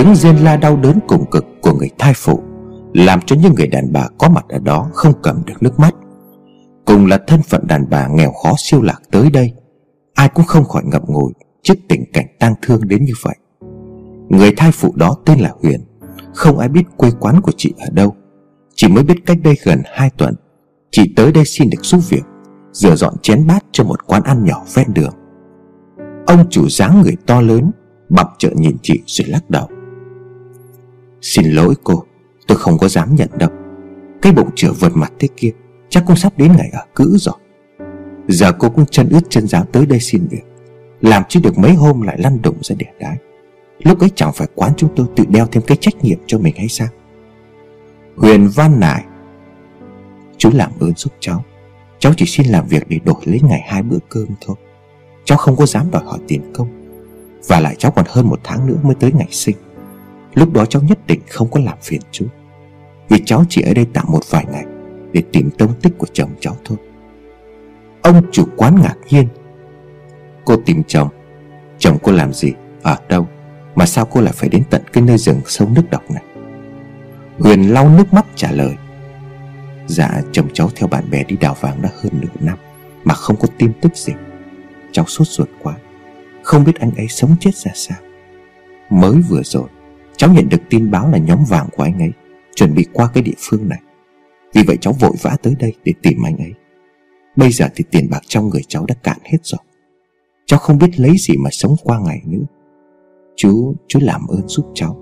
Tiếng rên la đau đớn cùng cực của người thai phụ, Làm cho những người đàn bà có mặt ở đó không cầm được nước mắt. Cùng là thân phận đàn bà nghèo khó siêu lạc tới đây, Ai cũng không khỏi ngậm ngùi trước tình cảnh tang thương đến như vậy. Người thai phụ đó tên là Huyền, Không ai biết quê quán của chị ở đâu, Chỉ mới biết cách đây gần 2 tuần, Chị tới đây xin được giúp việc, Rửa dọn chén bát cho một quán ăn nhỏ ven đường. Ông chủ dáng người to lớn Bập trợn nhìn chị rồi lắc đầu. Xin lỗi cô, Tôi không có dám nhận đâu. Cái bụng chửa vượt mặt thế kia, Chắc cũng sắp đến ngày ở cữ rồi. Giờ cô cũng chân ướt chân giáo tới đây xin việc. Làm chứ được mấy hôm lại lăn đụng ra đẻ đái. Lúc ấy chẳng phải quán chúng tôi tự đeo thêm cái trách nhiệm cho mình hay sao? Huyền van nài Chú làm ơn giúp cháu. Cháu chỉ xin làm việc để đổi lấy ngày hai bữa cơm thôi. Cháu không có dám đòi hỏi tiền công. Và lại cháu còn hơn một tháng nữa mới tới ngày sinh. Lúc đó cháu nhất định không có làm phiền chú. Vì cháu chỉ ở đây tạm một vài ngày Để tìm tông tích của chồng cháu thôi. Ông chủ quán ngạc nhiên. Cô tìm chồng. Chồng cô làm gì? Ở đâu? Mà sao cô lại phải đến tận cái nơi rừng sâu nước độc này? Huyền lau nước mắt trả lời. Dạ chồng cháu theo bạn bè đi đào vàng đã hơn nửa năm Mà không có tin tức gì. Cháu sốt ruột quá. Không biết anh ấy sống chết ra sao. Mới vừa rồi Cháu nhận được tin báo là nhóm vàng của anh ấy Chuẩn bị qua cái địa phương này. Vì vậy cháu vội vã tới đây để tìm anh ấy. Bây giờ thì tiền bạc trong người cháu đã cạn hết rồi. Cháu không biết lấy gì mà sống qua ngày nữa. Chú, chú làm ơn giúp cháu.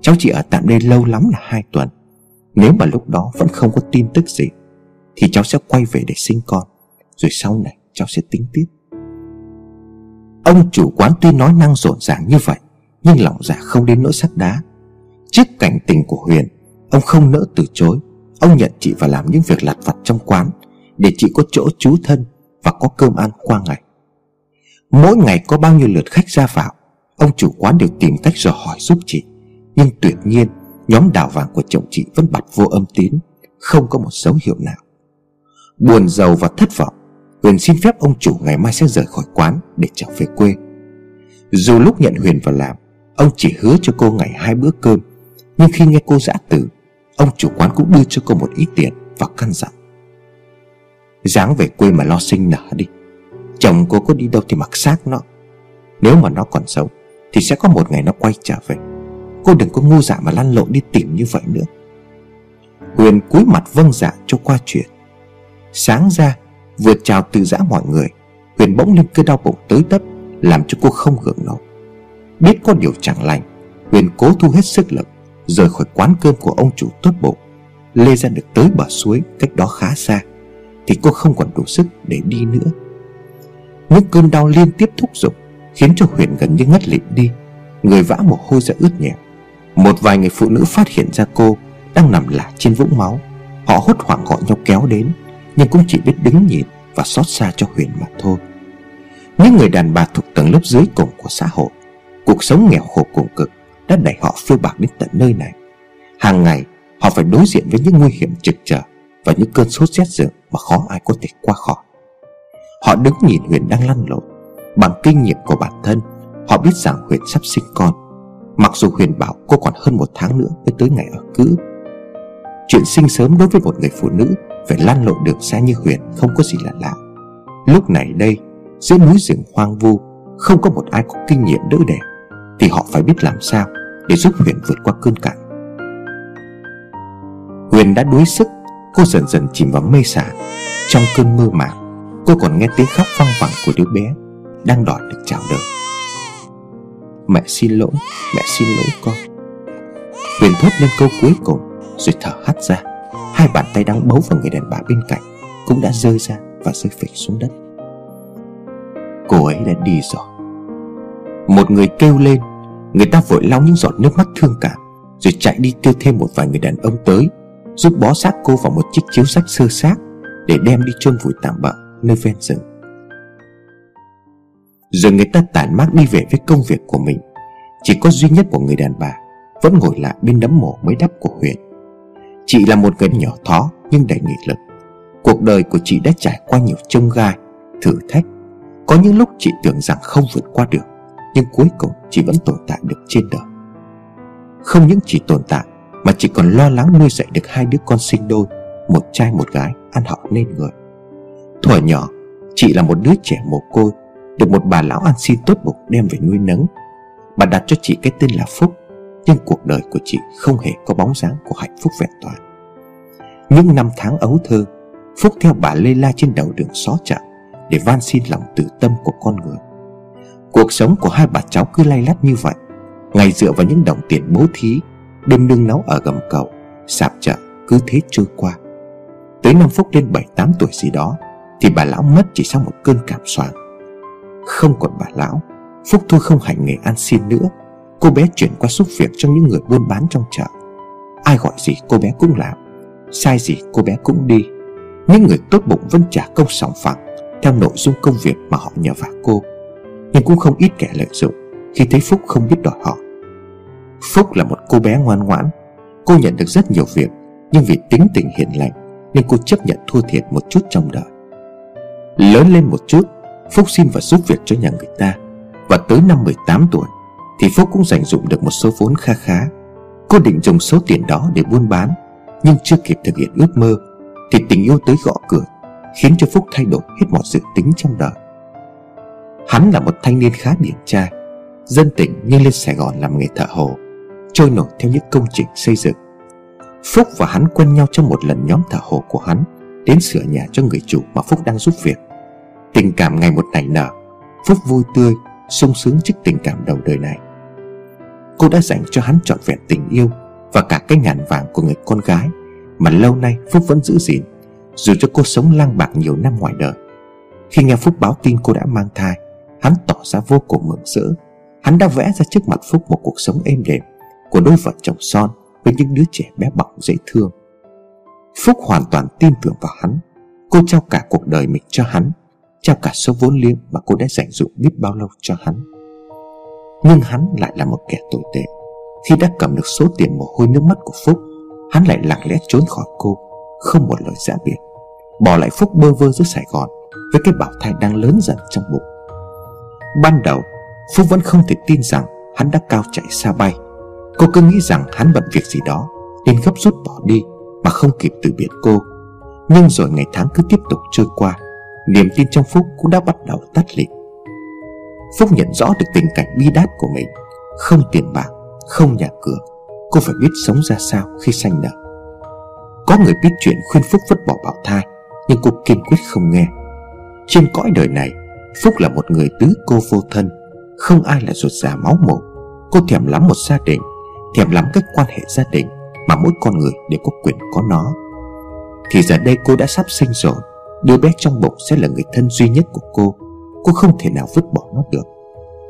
Cháu chỉ ở tạm đây lâu lắm là hai tuần. Nếu mà lúc đó vẫn không có tin tức gì Thì cháu sẽ quay về để sinh con. Rồi sau này cháu sẽ tính tiếp. Ông chủ quán tuy nói năng rộn ràng như vậy nhưng lòng dạ không đến nỗi sắt đá. Trước cảnh tình của Huyền, Ông không nỡ từ chối. Ông nhận chị vào làm những việc lặt vặt trong quán, Để chị có chỗ trú thân Và có cơm ăn qua ngày. Mỗi ngày có bao nhiêu lượt khách ra vào, Ông chủ quán đều tìm cách dò hỏi giúp chị. Nhưng tuyệt nhiên, Nhóm đào vàng của chồng chị vẫn bật vô âm tín, Không có một dấu hiệu nào. Buồn giàu và thất vọng, Huyền xin phép ông chủ ngày mai sẽ rời khỏi quán Để trở về quê. Dù lúc nhận Huyền vào làm Ông chỉ hứa cho cô ngày hai bữa cơm. Nhưng khi nghe cô giã từ, Ông chủ quán cũng đưa cho cô một ít tiền Và căn dặn. Dáng về quê mà lo sinh nở đi. Chồng cô có đi đâu thì mặc xác nó. Nếu mà nó còn sống, Thì sẽ có một ngày nó quay trở về. Cô đừng có ngu dạ mà lăn lộn đi tìm như vậy nữa. Huyền cúi mặt vâng dạ cho qua chuyện. Sáng ra, Vừa chào từ giã mọi người, Huyền bỗng lên cơn đau bụng tới tấp, Làm cho cô không gượng nổi. Biết có điều chẳng lành, Huyền cố thu hết sức lực, Rời khỏi quán cơm của ông chủ tốt bụng, Lê ra được tới bờ suối Cách đó khá xa, Thì cô không còn đủ sức để đi nữa. Những cơn đau liên tiếp thúc giục, Khiến cho Huyền gần như ngất lịm đi, Người vã mồ hôi ra ướt nhẹp. Một vài người phụ nữ phát hiện ra cô Đang nằm lả trên vũng máu, Họ hốt hoảng gọi nhau kéo đến, Nhưng cũng chỉ biết đứng nhìn Và xót xa cho Huyền mà thôi. Những người đàn bà thuộc tầng lớp dưới cùng của xã hội Cuộc sống nghèo khổ cùng cực Đã đẩy họ phiêu bạc đến tận nơi này. Hàng ngày, họ phải đối diện với những nguy hiểm trực trở Và những cơn sốt rét rừng Mà khó ai có thể qua khỏi. Họ đứng nhìn Huyền đang lăn lộn. Bằng kinh nghiệm của bản thân, Họ biết rằng Huyền sắp sinh con. Mặc dù Huyền bảo cô còn hơn một tháng nữa Mới tới ngày ở cữ. Chuyện sinh sớm đối với một người phụ nữ Phải lăn lộn đường xa như Huyền Không có gì là lạ. Lúc này đây, Giữa núi rừng hoang vu, Không có một ai có kinh nghiệm đỡ đẻ. Thì họ phải biết làm sao Để giúp Huyền vượt qua cơn cạn. Huyền đã đuối sức, Cô dần dần chìm vào mê sả Trong cơn mơ màng, Cô còn nghe tiếng khóc văng vẳng của đứa bé Đang đòi được chào đời. Mẹ xin lỗi, Mẹ xin lỗi con. Huyền thốt lên câu cuối cùng Rồi thở hắt ra. Hai bàn tay đang bấu vào người đàn bà bên cạnh Cũng đã rơi ra và rơi phịch xuống đất. Cô ấy đã đi rồi. Một người kêu lên, Người ta vội lau những giọt nước mắt thương cảm, Rồi chạy đi kêu thêm một vài người đàn ông tới, Giúp bó xác cô vào một chiếc chiếu sách sơ xác Để đem đi chôn vùi tạm bợ Nơi ven rừng. Rồi người ta tản mát đi về với công việc của mình. Chỉ có duy nhất một người đàn bà Vẫn ngồi lại bên đấm mổ mới đắp của Huyền Chị là một người nhỏ thó Nhưng đầy nghị lực. Cuộc đời của chị đã trải qua nhiều trông gai, Thử thách. Có những lúc chị tưởng rằng không vượt qua được nhưng cuối cùng chị vẫn tồn tại được trên đời. Không những chỉ tồn tại, Mà chị còn lo lắng nuôi dạy được hai đứa con sinh đôi, Một trai một gái, ăn học nên người. Thuở nhỏ, Chị là một đứa trẻ mồ côi, Được một bà lão ăn xin tốt bụng đem về nuôi nấng. Bà đặt cho chị cái tên là Phúc, Nhưng cuộc đời của chị không hề có bóng dáng của hạnh phúc vẹn toàn. Những năm tháng ấu thơ, Phúc theo bà lê la trên đầu đường xó chợ Để van xin lòng tự tâm của con người. Cuộc sống của hai bà cháu cứ lay lắt như vậy. Ngày dựa vào những đồng tiền bố thí, Đêm nương náu ở gầm cầu, Sạp chợ cứ thế trôi qua. Tới năm Phúc lên 7-8 tuổi gì đó, Thì bà lão mất chỉ sau một cơn cảm soạn Không còn bà lão, Phúc thôi không hành nghề ăn xin nữa. Cô bé chuyển qua giúp việc cho những người buôn bán trong chợ. Ai gọi gì cô bé cũng làm, Sai gì cô bé cũng đi. Những người tốt bụng vẫn trả công sòng phẳng Theo nội dung công việc mà họ nhờ vả cô. Nhưng cũng không ít kẻ lợi dụng, Khi thấy Phúc không biết đòi họ Phúc là một cô bé ngoan ngoãn. Cô nhận được rất nhiều việc, Nhưng vì tính tình hiền lành Nên cô chấp nhận thua thiệt một chút trong đời. Lớn lên một chút, Phúc xin và giúp việc cho nhà người ta. Và tới năm 18 tuổi, Thì Phúc cũng dành dụng được một số vốn kha khá. Cô định dùng số tiền đó để buôn bán, Nhưng chưa kịp thực hiện ước mơ, Thì tình yêu tới gõ cửa, Khiến cho Phúc thay đổi hết mọi dự tính trong đời. Hắn là một thanh niên khá điển trai, Dân tỉnh nhưng lên Sài Gòn làm nghề thợ hồ, Trôi nổi theo những công trình xây dựng. Phúc và hắn quen nhau trong một lần nhóm thợ hồ của hắn, Đến sửa nhà cho người chủ mà Phúc đang giúp việc. Tình cảm ngày một nảy nở, Phúc vui tươi, sung sướng trước tình cảm đầu đời này. Cô đã dành cho hắn trọn vẹn tình yêu Và cả cái ngàn vàng của người con gái, Mà lâu nay Phúc vẫn giữ gìn, Dù cho cô sống lang bạc nhiều năm ngoài đời. Khi nghe Phúc báo tin cô đã mang thai Hắn tỏ ra vô cùng mừng rỡ. Hắn đã vẽ ra trước mặt Phúc một cuộc sống êm đềm Của đôi vợ chồng son Với những đứa trẻ bé bỏng dễ thương. Phúc hoàn toàn tin tưởng vào hắn. Cô trao cả cuộc đời mình cho hắn, Trao cả số vốn liếng mà cô đã dành dụng biết bao lâu cho hắn. Nhưng hắn lại là một kẻ tồi tệ. Khi đã cầm được số tiền mồ hôi nước mắt của Phúc, Hắn lại lặng lẽ trốn khỏi cô, Không một lời giã biệt. Bỏ lại Phúc bơ vơ giữa Sài Gòn Với cái bảo thai đang lớn dần trong bụng. Ban đầu Phúc vẫn không thể tin rằng hắn đã cao chạy xa bay. Cô cứ nghĩ rằng hắn bận việc gì đó, Nên gấp rút bỏ đi Mà không kịp từ biệt cô. Nhưng rồi ngày tháng cứ tiếp tục trôi qua, Niềm tin trong Phúc cũng đã bắt đầu tắt lịm. Phúc nhận rõ được tình cảnh bi đát của mình. Không tiền bạc, Không nhà cửa, Cô phải biết sống ra sao khi sanh nở. Có người biết chuyện khuyên Phúc vứt bỏ bảo thai, Nhưng cô kiên quyết không nghe. Trên cõi đời này Phúc là một người tứ cô vô thân, Không ai là ruột già máu mổ. Cô thèm lắm một gia đình, Thèm lắm các quan hệ gia đình Mà mỗi con người đều có quyền có nó. Thì giờ đây cô đã sắp sinh rồi, Đứa bé trong bụng sẽ là người thân duy nhất của cô. Cô không thể nào vứt bỏ nó được.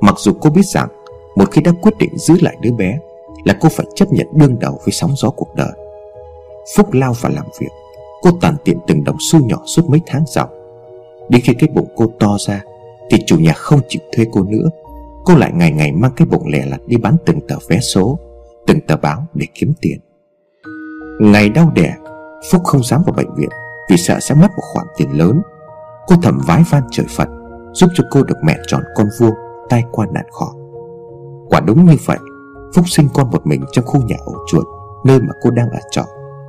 Mặc dù cô biết rằng, Một khi đã quyết định giữ lại đứa bé, Là cô phải chấp nhận đương đầu với sóng gió cuộc đời. Phúc lao vào làm việc. Cô tàn tiện từng đồng xu nhỏ suốt mấy tháng dòng. Đến khi cái bụng cô to ra thì chủ nhà không chịu thuê cô nữa. Cô lại ngày ngày mang cái bụng lẻ lặt đi bán từng tờ vé số, Từng tờ báo để kiếm tiền. Ngày đau đẻ, Phúc không dám vào bệnh viện Vì sợ sẽ mất một khoản tiền lớn. Cô thầm vái van trời Phật, Giúp cho cô được mẹ tròn con vuông Tai qua nạn khỏi Quả đúng như vậy, Phúc sinh con một mình trong khu nhà ổ chuột, Nơi mà cô đang ở trọ.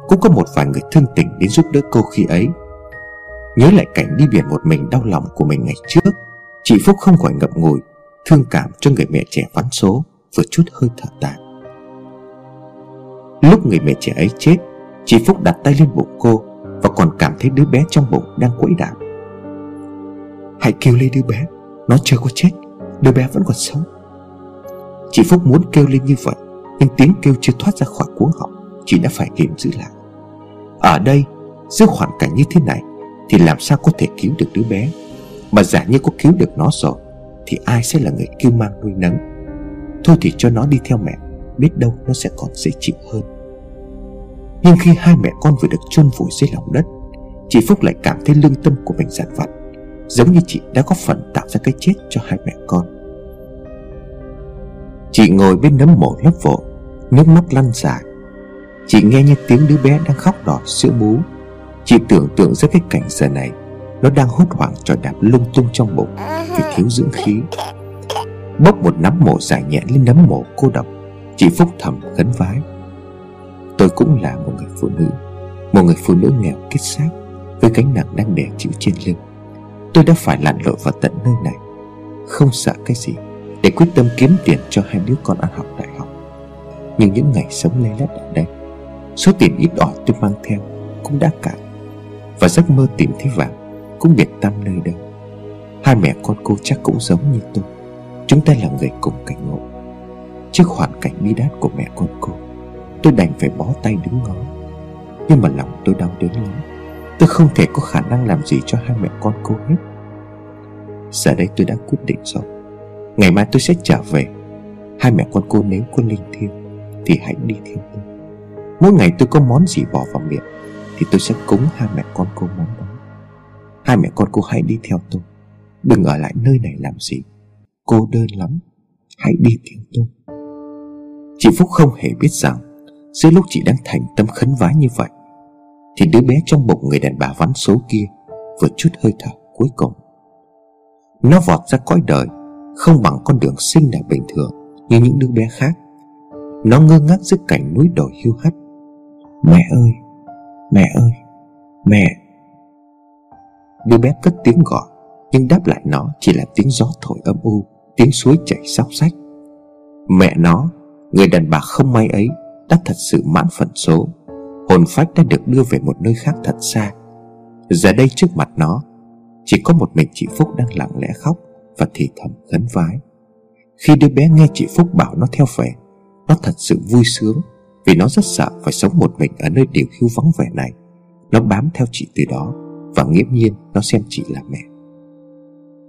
Cũng có một vài người thương tình đến giúp đỡ cô khi ấy. Nhớ lại cảnh đi biển một mình đau lòng của mình ngày trước. Chị Phúc không khỏi ngậm ngùi, Thương cảm cho người mẹ trẻ vắn số, Vừa chút hơi thở tàn. Lúc người mẹ trẻ ấy chết, Chị Phúc đặt tay lên bụng cô Và còn cảm thấy đứa bé trong bụng đang quẫy đạp Hãy kêu lên đứa bé, Nó chưa có chết, Đứa bé vẫn còn sống. Chị Phúc muốn kêu lên như vậy, Nhưng tiếng kêu chưa thoát ra khỏi cuống họng, Chị đã phải kìm giữ lại. Ở đây Giữa hoàn cảnh như thế này, Thì làm sao có thể cứu được đứa bé? Mà giả như có cứu được nó rồi, Thì ai sẽ là người kêu mang nuôi nấng? Thôi thì cho nó đi theo mẹ, Biết đâu nó sẽ còn dễ chịu hơn. Nhưng khi hai mẹ con vừa được chôn vùi dưới lòng đất, Chị Phúc lại cảm thấy lương tâm của mình giản vặt, Giống như chị đã có phần tạo ra cái chết cho hai mẹ con. Chị ngồi bên nấm mộ lấp vội, Nước mắt lăn dài. Chị nghe như tiếng đứa bé đang khóc đòi sữa bú Chị tưởng tượng ra cái cảnh giờ này nó đang hốt hoảng trò đạp lung tung trong bụng Vì thiếu dưỡng khí. Bốc một nắm mổ dài nhẹ lên nấm mổ cô độc Chị Phúc thầm khấn vái. Tôi cũng là một người phụ nữ Một người phụ nữ nghèo kết xác Với gánh nặng đang đè chịu trên lưng. Tôi đã phải lặn lội vào tận nơi này Không sợ cái gì Để quyết tâm kiếm tiền cho hai đứa con ăn học đại học. Nhưng những ngày sống lê lết ở đây Số tiền ít ỏi tôi mang theo Cũng đã cạn Và giấc mơ tìm thấy vàng cũng biệt tâm nơi đâu Hai mẹ con cô chắc cũng giống như tôi. Chúng ta là người cùng cảnh ngộ. Trước hoàn cảnh bi đát của mẹ con cô, Tôi đành phải bó tay đứng ngó. Nhưng mà lòng tôi đau đớn lắm. Tôi không thể có khả năng làm gì cho hai mẹ con cô hết. Giờ đây tôi đã quyết định rồi. Ngày mai tôi sẽ trở về. Hai mẹ con cô nếu có linh thiêng Thì hãy đi theo tôi. Mỗi ngày tôi có món gì bỏ vào miệng Thì tôi sẽ cúng hai mẹ con cô món đó. Hai mẹ con cô hãy đi theo tôi. Đừng ở lại nơi này làm gì. Cô đơn lắm. Hãy đi theo tôi. Chị Phúc không hề biết rằng, Giữa lúc chị đang thành tâm khấn vái như vậy, Thì đứa bé trong bụng người đàn bà vắn số kia Vừa chút hơi thở cuối cùng. Nó vọt ra cõi đời, Không bằng con đường sinh đẻ bình thường Như những đứa bé khác. Nó ngơ ngác giữa cảnh núi đồi hiu hắt. Mẹ ơi! Mẹ ơi! Mẹ! Đứa bé cất tiếng gọi, Nhưng đáp lại nó chỉ là tiếng gió thổi âm u, Tiếng suối chảy sóc xách. Mẹ nó, Người đàn bà không may ấy Đã thật sự mãn phận số. Hồn phách đã được đưa về một nơi khác thật xa. Giờ đây trước mặt nó, Chỉ có một mình chị Phúc đang lặng lẽ khóc Và thì thầm khấn vái. Khi đứa bé nghe chị Phúc bảo nó theo về, Nó thật sự vui sướng Vì nó rất sợ phải sống một mình Ở nơi điều hưu vắng vẻ này. Nó bám theo chị từ đó. Và nghiễm nhiên nó xem chị là mẹ.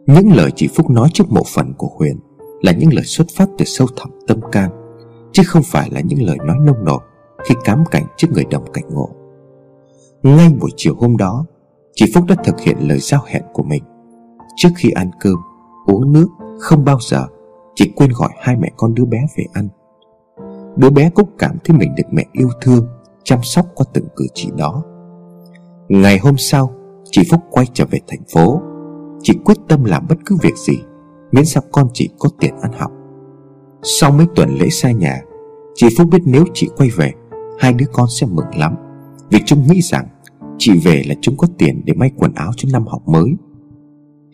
Những lời chị Phúc nói trước mộ phần của Huyền Là những lời xuất phát từ sâu thẳm tâm can, Chứ không phải là những lời nói nông nổi Khi cám cảnh trước người đồng cảnh ngộ. Ngay buổi chiều hôm đó, Chị Phúc đã thực hiện lời giao hẹn của mình. Trước khi ăn cơm, Uống nước, Không bao giờ, Chị quên gọi hai mẹ con đứa bé về ăn. Đứa bé cũng cảm thấy mình được mẹ yêu thương, Chăm sóc qua từng cử chỉ đó. Ngày hôm sau Chị Phúc quay trở về thành phố. Chị quyết tâm làm bất cứ việc gì, Miễn sao con chị có tiền ăn học. Sau mấy tuần lễ xa nhà, Chị Phúc biết nếu chị quay về, Hai đứa con sẽ mừng lắm. Vì chúng nghĩ rằng Chị về là chúng có tiền để may quần áo cho năm học mới.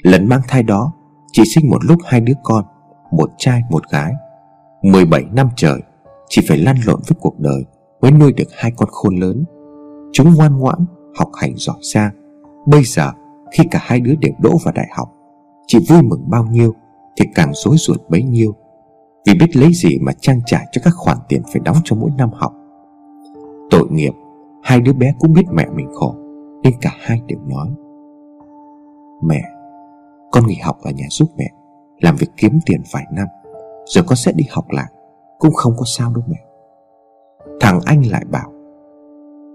Lần mang thai đó, Chị sinh một lúc hai đứa con, Một trai, một gái. 17 năm trời, Chị phải lăn lộn với cuộc đời Mới nuôi được hai con khôn lớn. Chúng ngoan ngoãn, Học hành giỏi giang. Bây giờ, khi cả hai đứa đều đỗ vào đại học, Chị vui mừng bao nhiêu Thì càng rối ruột bấy nhiêu. Vì biết lấy gì mà trang trải cho các khoản tiền phải đóng cho mỗi năm học. Tội nghiệp, Hai đứa bé cũng biết mẹ mình khổ, Nên cả hai đều nói, Mẹ, Con nghỉ học ở nhà giúp mẹ, Làm việc kiếm tiền vài năm, Rồi con sẽ đi học lại, Cũng không có sao đâu mẹ. Thằng anh lại bảo,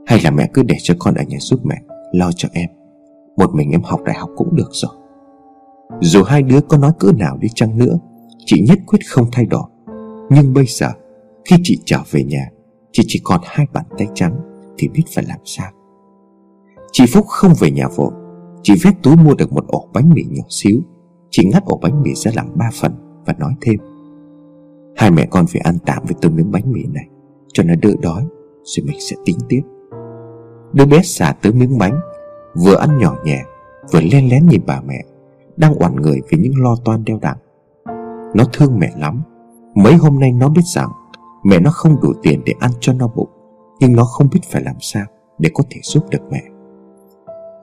Hay là mẹ cứ để cho con ở nhà giúp mẹ, Lo cho em. Một mình em học đại học cũng được rồi. Dù hai đứa có nói cỡ nào đi chăng nữa, Chị nhất quyết không thay đổi. Nhưng bây giờ, Khi chị trở về nhà Chị chỉ còn hai bàn tay trắng, Thì biết phải làm sao. Chị Phúc không về nhà vội. Chị vét túi mua được một ổ bánh mì nhỏ xíu. Chị ngắt ổ bánh mì ra làm ba phần Và nói thêm. Hai mẹ con phải ăn tạm với từng miếng bánh mì này. Cho nó đỡ đói, Rồi mình sẽ tính tiếp. Đứa bé xả tới miếng bánh Vừa ăn nhỏ nhẹ, Vừa len lén nhìn bà mẹ, Đang oằn người vì những lo toan đeo đẳng nó thương mẹ lắm. Mấy hôm nay nó biết rằng Mẹ nó không đủ tiền để ăn cho no bụng, Nhưng nó không biết phải làm sao Để có thể giúp được mẹ.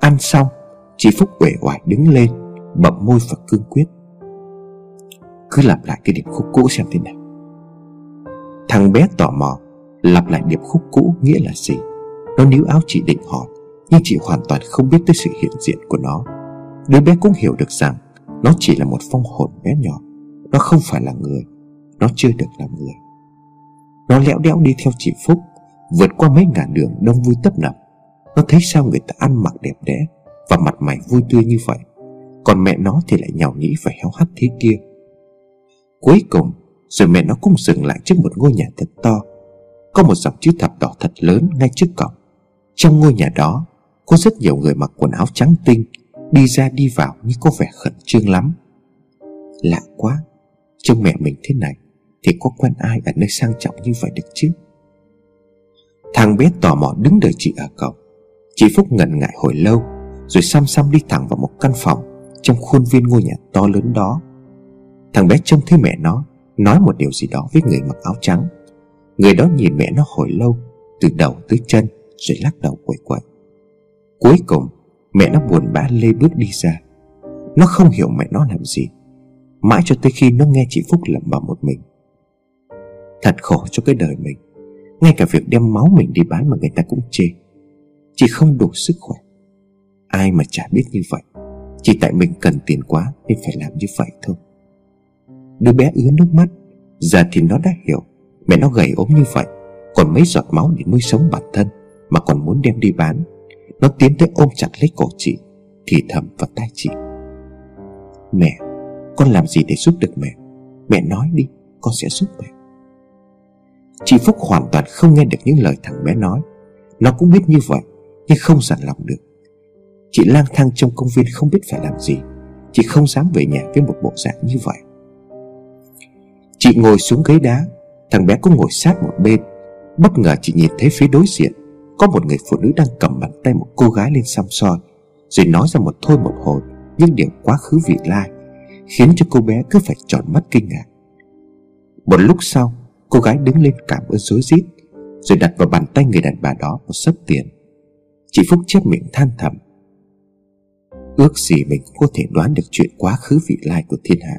Ăn xong, Chị Phúc uể oải đứng lên, Bậm môi và cương quyết. Cứ lặp lại cái điệp khúc cũ xem thế nào. Thằng bé tò mò, Lặp lại điệp khúc cũ nghĩa là gì. Nó níu áo chị định hỏi. Nhưng chị hoàn toàn không biết tới sự hiện diện của nó. Đứa bé cũng hiểu được rằng Nó chỉ là một phong hồn bé nhỏ, nó không phải là người, Nó chưa được làm người. Nó lẽo đẽo đi theo chị Phúc, Vượt qua mấy ngàn đường đông vui tấp nập. Nó thấy sao người ta ăn mặc đẹp đẽ Và mặt mày vui tươi như vậy, Còn mẹ nó thì lại nhào nhĩ và héo hắt thế kia. Cuối cùng, Rồi mẹ nó cũng dừng lại trước một ngôi nhà thật to. Có một dòng chữ thập đỏ thật lớn ngay trước cổng. Trong ngôi nhà đó có rất nhiều người mặc quần áo trắng tinh Đi ra đi vào như có vẻ khẩn trương lắm. Lạ quá, Trông mẹ mình thế này Thì có quen ai ở nơi sang trọng như vậy được chứ? Thằng bé tò mò đứng đợi chị ở cổng. Chị Phúc ngần ngại hồi lâu, Rồi xăm xăm đi thẳng vào một căn phòng Trong khuôn viên ngôi nhà to lớn đó. Thằng bé trông thấy mẹ nó, Nói một điều gì đó với người mặc áo trắng. Người đó nhìn mẹ nó hồi lâu, Từ đầu tới chân, Rồi lắc đầu quậy quậy. Cuối cùng, mẹ nó buồn bã lê bước đi ra. Nó không hiểu mẹ nó làm gì. Mãi cho tới khi nó nghe chị Phúc lẩm bẩm một mình. Thật khổ cho cái đời mình. Ngay cả việc đem máu mình đi bán mà người ta cũng chê. Chị không đủ sức khỏe. Ai mà chả biết như vậy. Chỉ tại mình cần tiền quá Nên phải làm như vậy thôi. Đứa bé ứa nước mắt. Giờ thì nó đã hiểu. Mẹ nó gầy ốm như vậy. Còn mấy giọt máu để nuôi sống bản thân Mà còn muốn đem đi bán. Nó tiến tới ôm chặt lấy cổ chị, Thì thầm vào tai chị. Mẹ, Con làm gì để giúp được mẹ? Mẹ nói đi, Con sẽ giúp mẹ. Chị Phúc hoàn toàn không nghe được những lời thằng bé nói. Nó cũng biết như vậy, Nhưng không dằn lòng được. Chị lang thang trong công viên không biết phải làm gì. Chị không dám về nhà với một bộ dạng như vậy. Chị ngồi xuống ghế đá, Thằng bé cũng ngồi sát một bên. Bất ngờ chị nhìn thấy phía đối diện có một người phụ nữ đang cầm bàn tay một cô gái lên xăm soi, Rồi nói ra một thôi một hồi Những điều quá khứ vị lai, Khiến cho cô bé cứ phải tròn mắt kinh ngạc. Một lúc sau, Cô gái đứng lên cảm ơn rối rít, Rồi đặt vào bàn tay người đàn bà đó một sấp tiền. Chị Phúc chép miệng than thầm, Ước gì mình cũng có thể đoán được chuyện quá khứ vị lai của thiên hạ,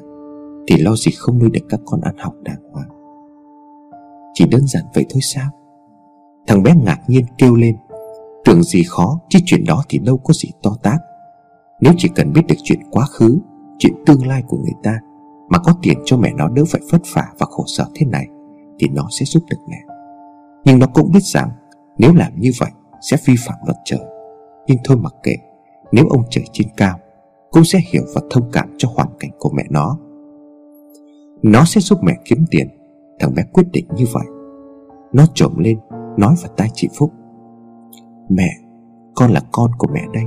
Thì lo gì không nuôi được các con ăn học đàng hoàng. Chỉ đơn giản vậy thôi sao? Thằng bé ngạc nhiên kêu lên. Tưởng gì khó, Chứ chuyện đó thì đâu có gì to tát. Nếu chỉ cần biết được chuyện quá khứ, Chuyện tương lai của người ta, Mà có tiền cho mẹ nó đỡ phải vất vả và khổ sở thế này, Thì nó sẽ giúp được mẹ. Nhưng nó cũng biết rằng, Nếu làm như vậy, sẽ vi phạm luật trời. Nhưng thôi mặc kệ, Nếu ông trời trên cao, Cũng sẽ hiểu và thông cảm cho hoàn cảnh của mẹ nó. Nó sẽ giúp mẹ kiếm tiền. Thằng bé quyết định như vậy. Nó trộm lên Nói vào tai chị Phúc. Mẹ, Con là con của mẹ đây.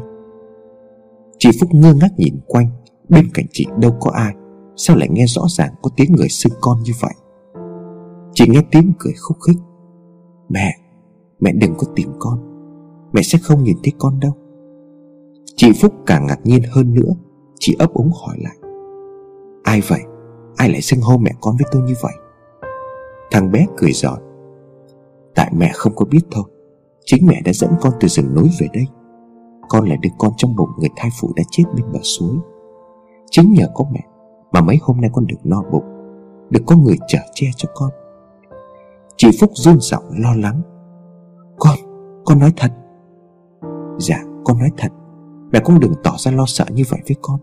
Chị Phúc ngơ ngác nhìn quanh, Bên cạnh chị đâu có ai. Sao lại nghe rõ ràng có tiếng người xưng con như vậy? Chị nghe tiếng cười khúc khích. Mẹ Mẹ đừng có tìm con. Mẹ sẽ không nhìn thấy con đâu. Chị Phúc càng ngạc nhiên hơn nữa. Chị ấp úng hỏi lại. Ai vậy? Ai lại xưng hô mẹ con với tôi như vậy? Thằng bé cười giỏi Tại mẹ không có biết thôi. Chính mẹ đã dẫn con từ rừng núi về đây. Con là đứa con trong bụng người thai phụ đã chết bên bờ suối. Chính nhờ có mẹ Mà mấy hôm nay con được no bụng Được có người chở che cho con. Chị Phúc run giọng lo lắng. Con, con nói thật. Dạ, con nói thật. Mẹ cũng đừng tỏ ra lo sợ như vậy với con.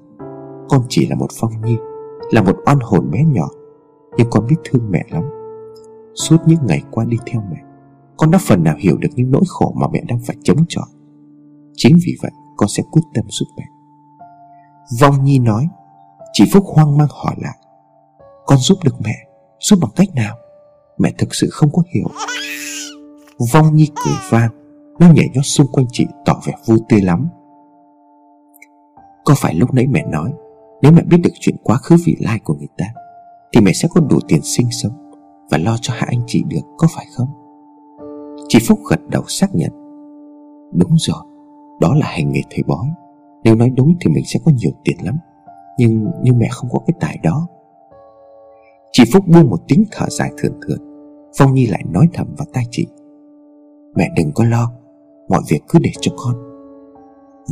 Con chỉ là một phong nhi Là một oan hồn bé nhỏ Nhưng con biết thương mẹ lắm. Suốt những ngày qua đi theo mẹ con đã phần nào hiểu được những nỗi khổ mà mẹ đang phải chống chọi. Chính vì vậy, con sẽ quyết tâm giúp mẹ. Vong Nhi nói Chị Phúc hoang mang hỏi lại Con giúp được mẹ, Giúp bằng cách nào? Mẹ thực sự không có hiểu. Vong Nhi cười vang, Nó nhảy nhót xung quanh chị tỏ vẻ vui tươi lắm. Có phải lúc nãy mẹ nói, Nếu mẹ biết được chuyện quá khứ vị lai của người ta, Thì mẹ sẽ có đủ tiền sinh sống Và lo cho hai anh chị được, Có phải không? Chị Phúc gật đầu xác nhận. Đúng rồi, Đó là hành nghề thầy bói. Nếu nói đúng thì mình sẽ có nhiều tiền lắm, Nhưng nhưng mẹ không có cái tài đó. Chị Phúc buông một tiếng thở dài thườn thượt, Phong Nhi lại nói thầm vào tai chị. Mẹ đừng có lo, Mọi việc cứ để cho con.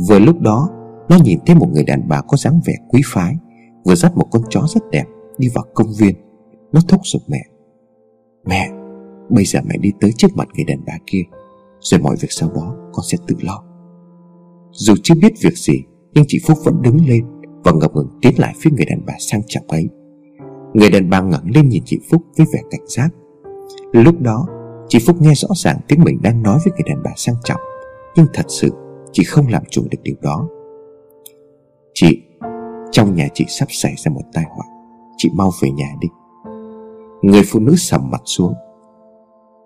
Vừa lúc đó, Nó nhìn thấy một người đàn bà có dáng vẻ quý phái, Vừa dắt một con chó rất đẹp Đi vào công viên. Nó thúc giục mẹ. Mẹ Bây giờ mẹ đi tới trước mặt người đàn bà kia, Rồi mọi việc sau đó con sẽ tự lo. Dù chưa biết việc gì, Nhưng chị Phúc vẫn đứng lên Và ngập ngừng tiến lại phía người đàn bà sang trọng ấy. Người đàn bà ngẩng lên nhìn chị Phúc với vẻ cảnh giác. Lúc đó, Chị Phúc nghe rõ ràng tiếng mình đang nói với người đàn bà sang trọng, Nhưng thật sự Chị không làm chủ được điều đó. Chị, Trong nhà chị sắp xảy ra một tai họa, Chị mau về nhà đi. Người phụ nữ sầm mặt xuống.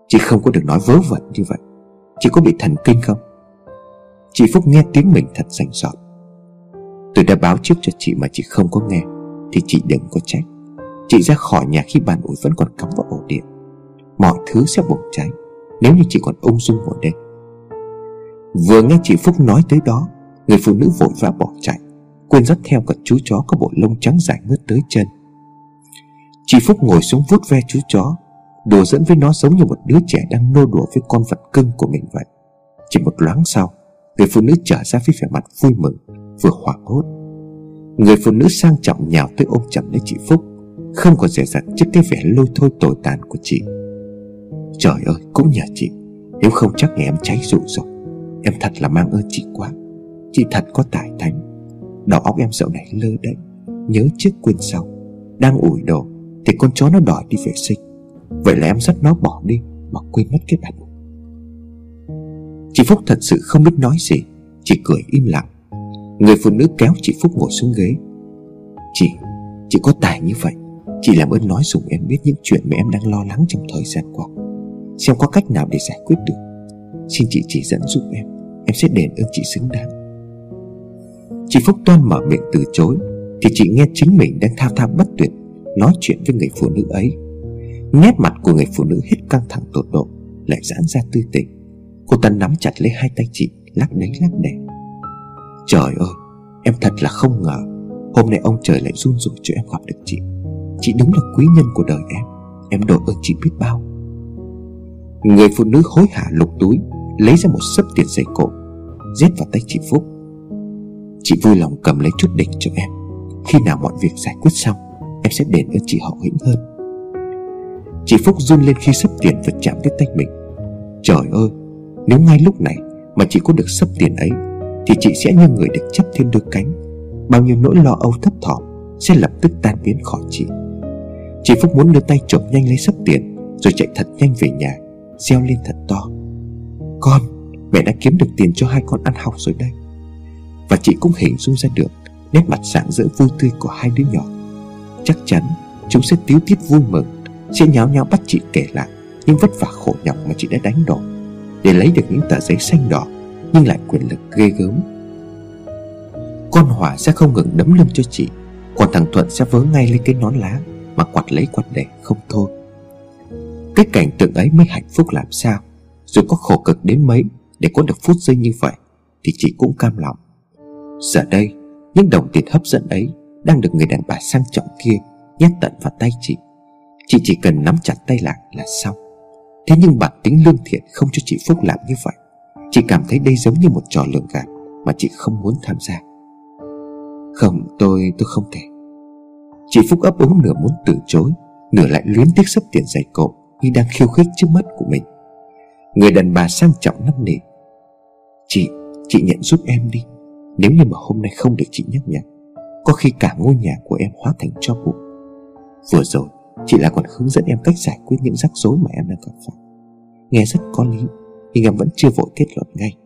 Chị không có được nói vớ vẩn như vậy. Chị có bị thần kinh không? Chị Phúc nghe tiếng mình thật rành rọt Tôi đã báo trước cho chị mà chị không có nghe, Thì chị đừng có trách. Chị ra khỏi nhà khi bàn ủi vẫn còn cắm vào ổ điện. Mọi thứ sẽ bùng cháy, Nếu như chị còn ung dung ngồi đây. Vừa nghe chị Phúc nói tới đó, Người phụ nữ vội vã bỏ chạy, Quên dắt theo cả chú chó có bộ lông trắng dài ngớt tới chân. Chị Phúc ngồi xuống vuốt ve chú chó Đùa dẫn với nó giống như một đứa trẻ đang nô đùa với con vật cưng của mình vậy. Chỉ một loáng sau, Người phụ nữ trở ra với vẻ mặt vui mừng, Vừa hoảng hốt. Người phụ nữ sang trọng nhào tới ôm chầm lấy chị Phúc, Không còn dè dặt trước cái vẻ lôi thôi tồi tàn của chị. Trời ơi, cũng nhờ chị, Nếu không chắc ngày em cháy rụi rồi. Em thật là mang ơn chị quá. Chị thật có tài thánh. Đầu óc em dạo này lơ đấy Nhớ trước quên sau Đang ủi đồ, Thì con chó nó đòi đi vệ sinh. Vậy là em dắt nó bỏ đi Mà quên mất cái bản Chị Phúc thật sự không biết nói gì Chỉ cười im lặng. Người phụ nữ kéo chị Phúc ngồi xuống ghế. Chị, chị có tài như vậy Chị làm ơn nói dùm em biết những chuyện mà em đang lo lắng trong thời gian qua. Xem có cách nào để giải quyết được. Xin chị chỉ dẫn giúp em Em sẽ đền ơn chị xứng đáng. Chị Phúc toan mở miệng từ chối Thì chị nghe chính mình đang thao thao bất tuyệt Nói chuyện với người phụ nữ ấy. Nét mặt của người phụ nữ hết căng thẳng tột độ, Lại giãn ra tươi tỉnh Cô ta nắm chặt lấy hai tay chị, Lắc đánh, lắc đẻ. Trời ơi, Em thật là không ngờ. Hôm nay ông trời lại run rủi cho em gặp được chị. Chị đúng là quý nhân của đời em. Em đội ơn chị biết bao. Người phụ nữ hối hả lục túi, Lấy ra một sấp tiền giày cộ Giết vào tay chị Phúc. Chị vui lòng cầm lấy chút đỉnh cho em. Khi nào mọi việc giải quyết xong, Em sẽ đền ơn chị họ hĩnh hơn. Chị Phúc run lên khi sấp tiền vật chạm tới tay mình. Trời ơi, Nếu ngay lúc này mà chị có được sấp tiền ấy, Thì chị sẽ như người được chấp thêm đôi cánh. Bao nhiêu nỗi lo âu thấp thỏm Sẽ lập tức tan biến khỏi chị. Chị Phúc muốn đưa tay trộm nhanh lấy sấp tiền, Rồi chạy thật nhanh về nhà, Reo lên thật to. Con, Mẹ đã kiếm được tiền cho hai con ăn học rồi đây. Và chị cũng hình dung ra được Nét mặt sáng rỡ vui tươi của hai đứa nhỏ. Chắc chắn Chúng sẽ tiếu tiết vui mừng. Sẽ nháo nháo bắt chị kể lại Những vất vả khổ nhọc mà chị đã đánh đổi Để lấy được những tờ giấy xanh đỏ, Nhưng lại quyền lực ghê gớm. Con Hỏa sẽ không ngừng đấm lưng cho chị, Còn thằng Thuận sẽ vớ ngay lên cái nón lá Mà quạt lấy quạt để không thôi. Cái cảnh tượng ấy mới hạnh phúc làm sao, Dù có khổ cực đến mấy Để có được phút giây như vậy Thì chị cũng cam lòng. Giờ đây, Những đồng tiền hấp dẫn ấy Đang được người đàn bà sang trọng kia Nhét tận vào tay chị. Chị chỉ cần nắm chặt tay lại là xong. Thế nhưng bản tính lương thiện không cho chị Phúc làm như vậy. Chị cảm thấy đây giống như một trò lường gạt Mà chị không muốn tham gia. Không tôi tôi không thể. Chị Phúc ấp úng nửa muốn từ chối Nửa lại luyến tiếc sắp tiền giày cộ Như đang khiêu khích trước mắt của mình. Người đàn bà sang trọng năn nỉ. Chị, chị nhận giúp em đi. Nếu như mà hôm nay không được chị nhắc nhở Có khi cả ngôi nhà của em hóa thành cho bụi. Vừa rồi Chị là còn hướng dẫn em cách giải quyết những rắc rối mà em đang gặp phải. Nghe rất có lý, Nhưng em vẫn chưa vội kết luận ngay.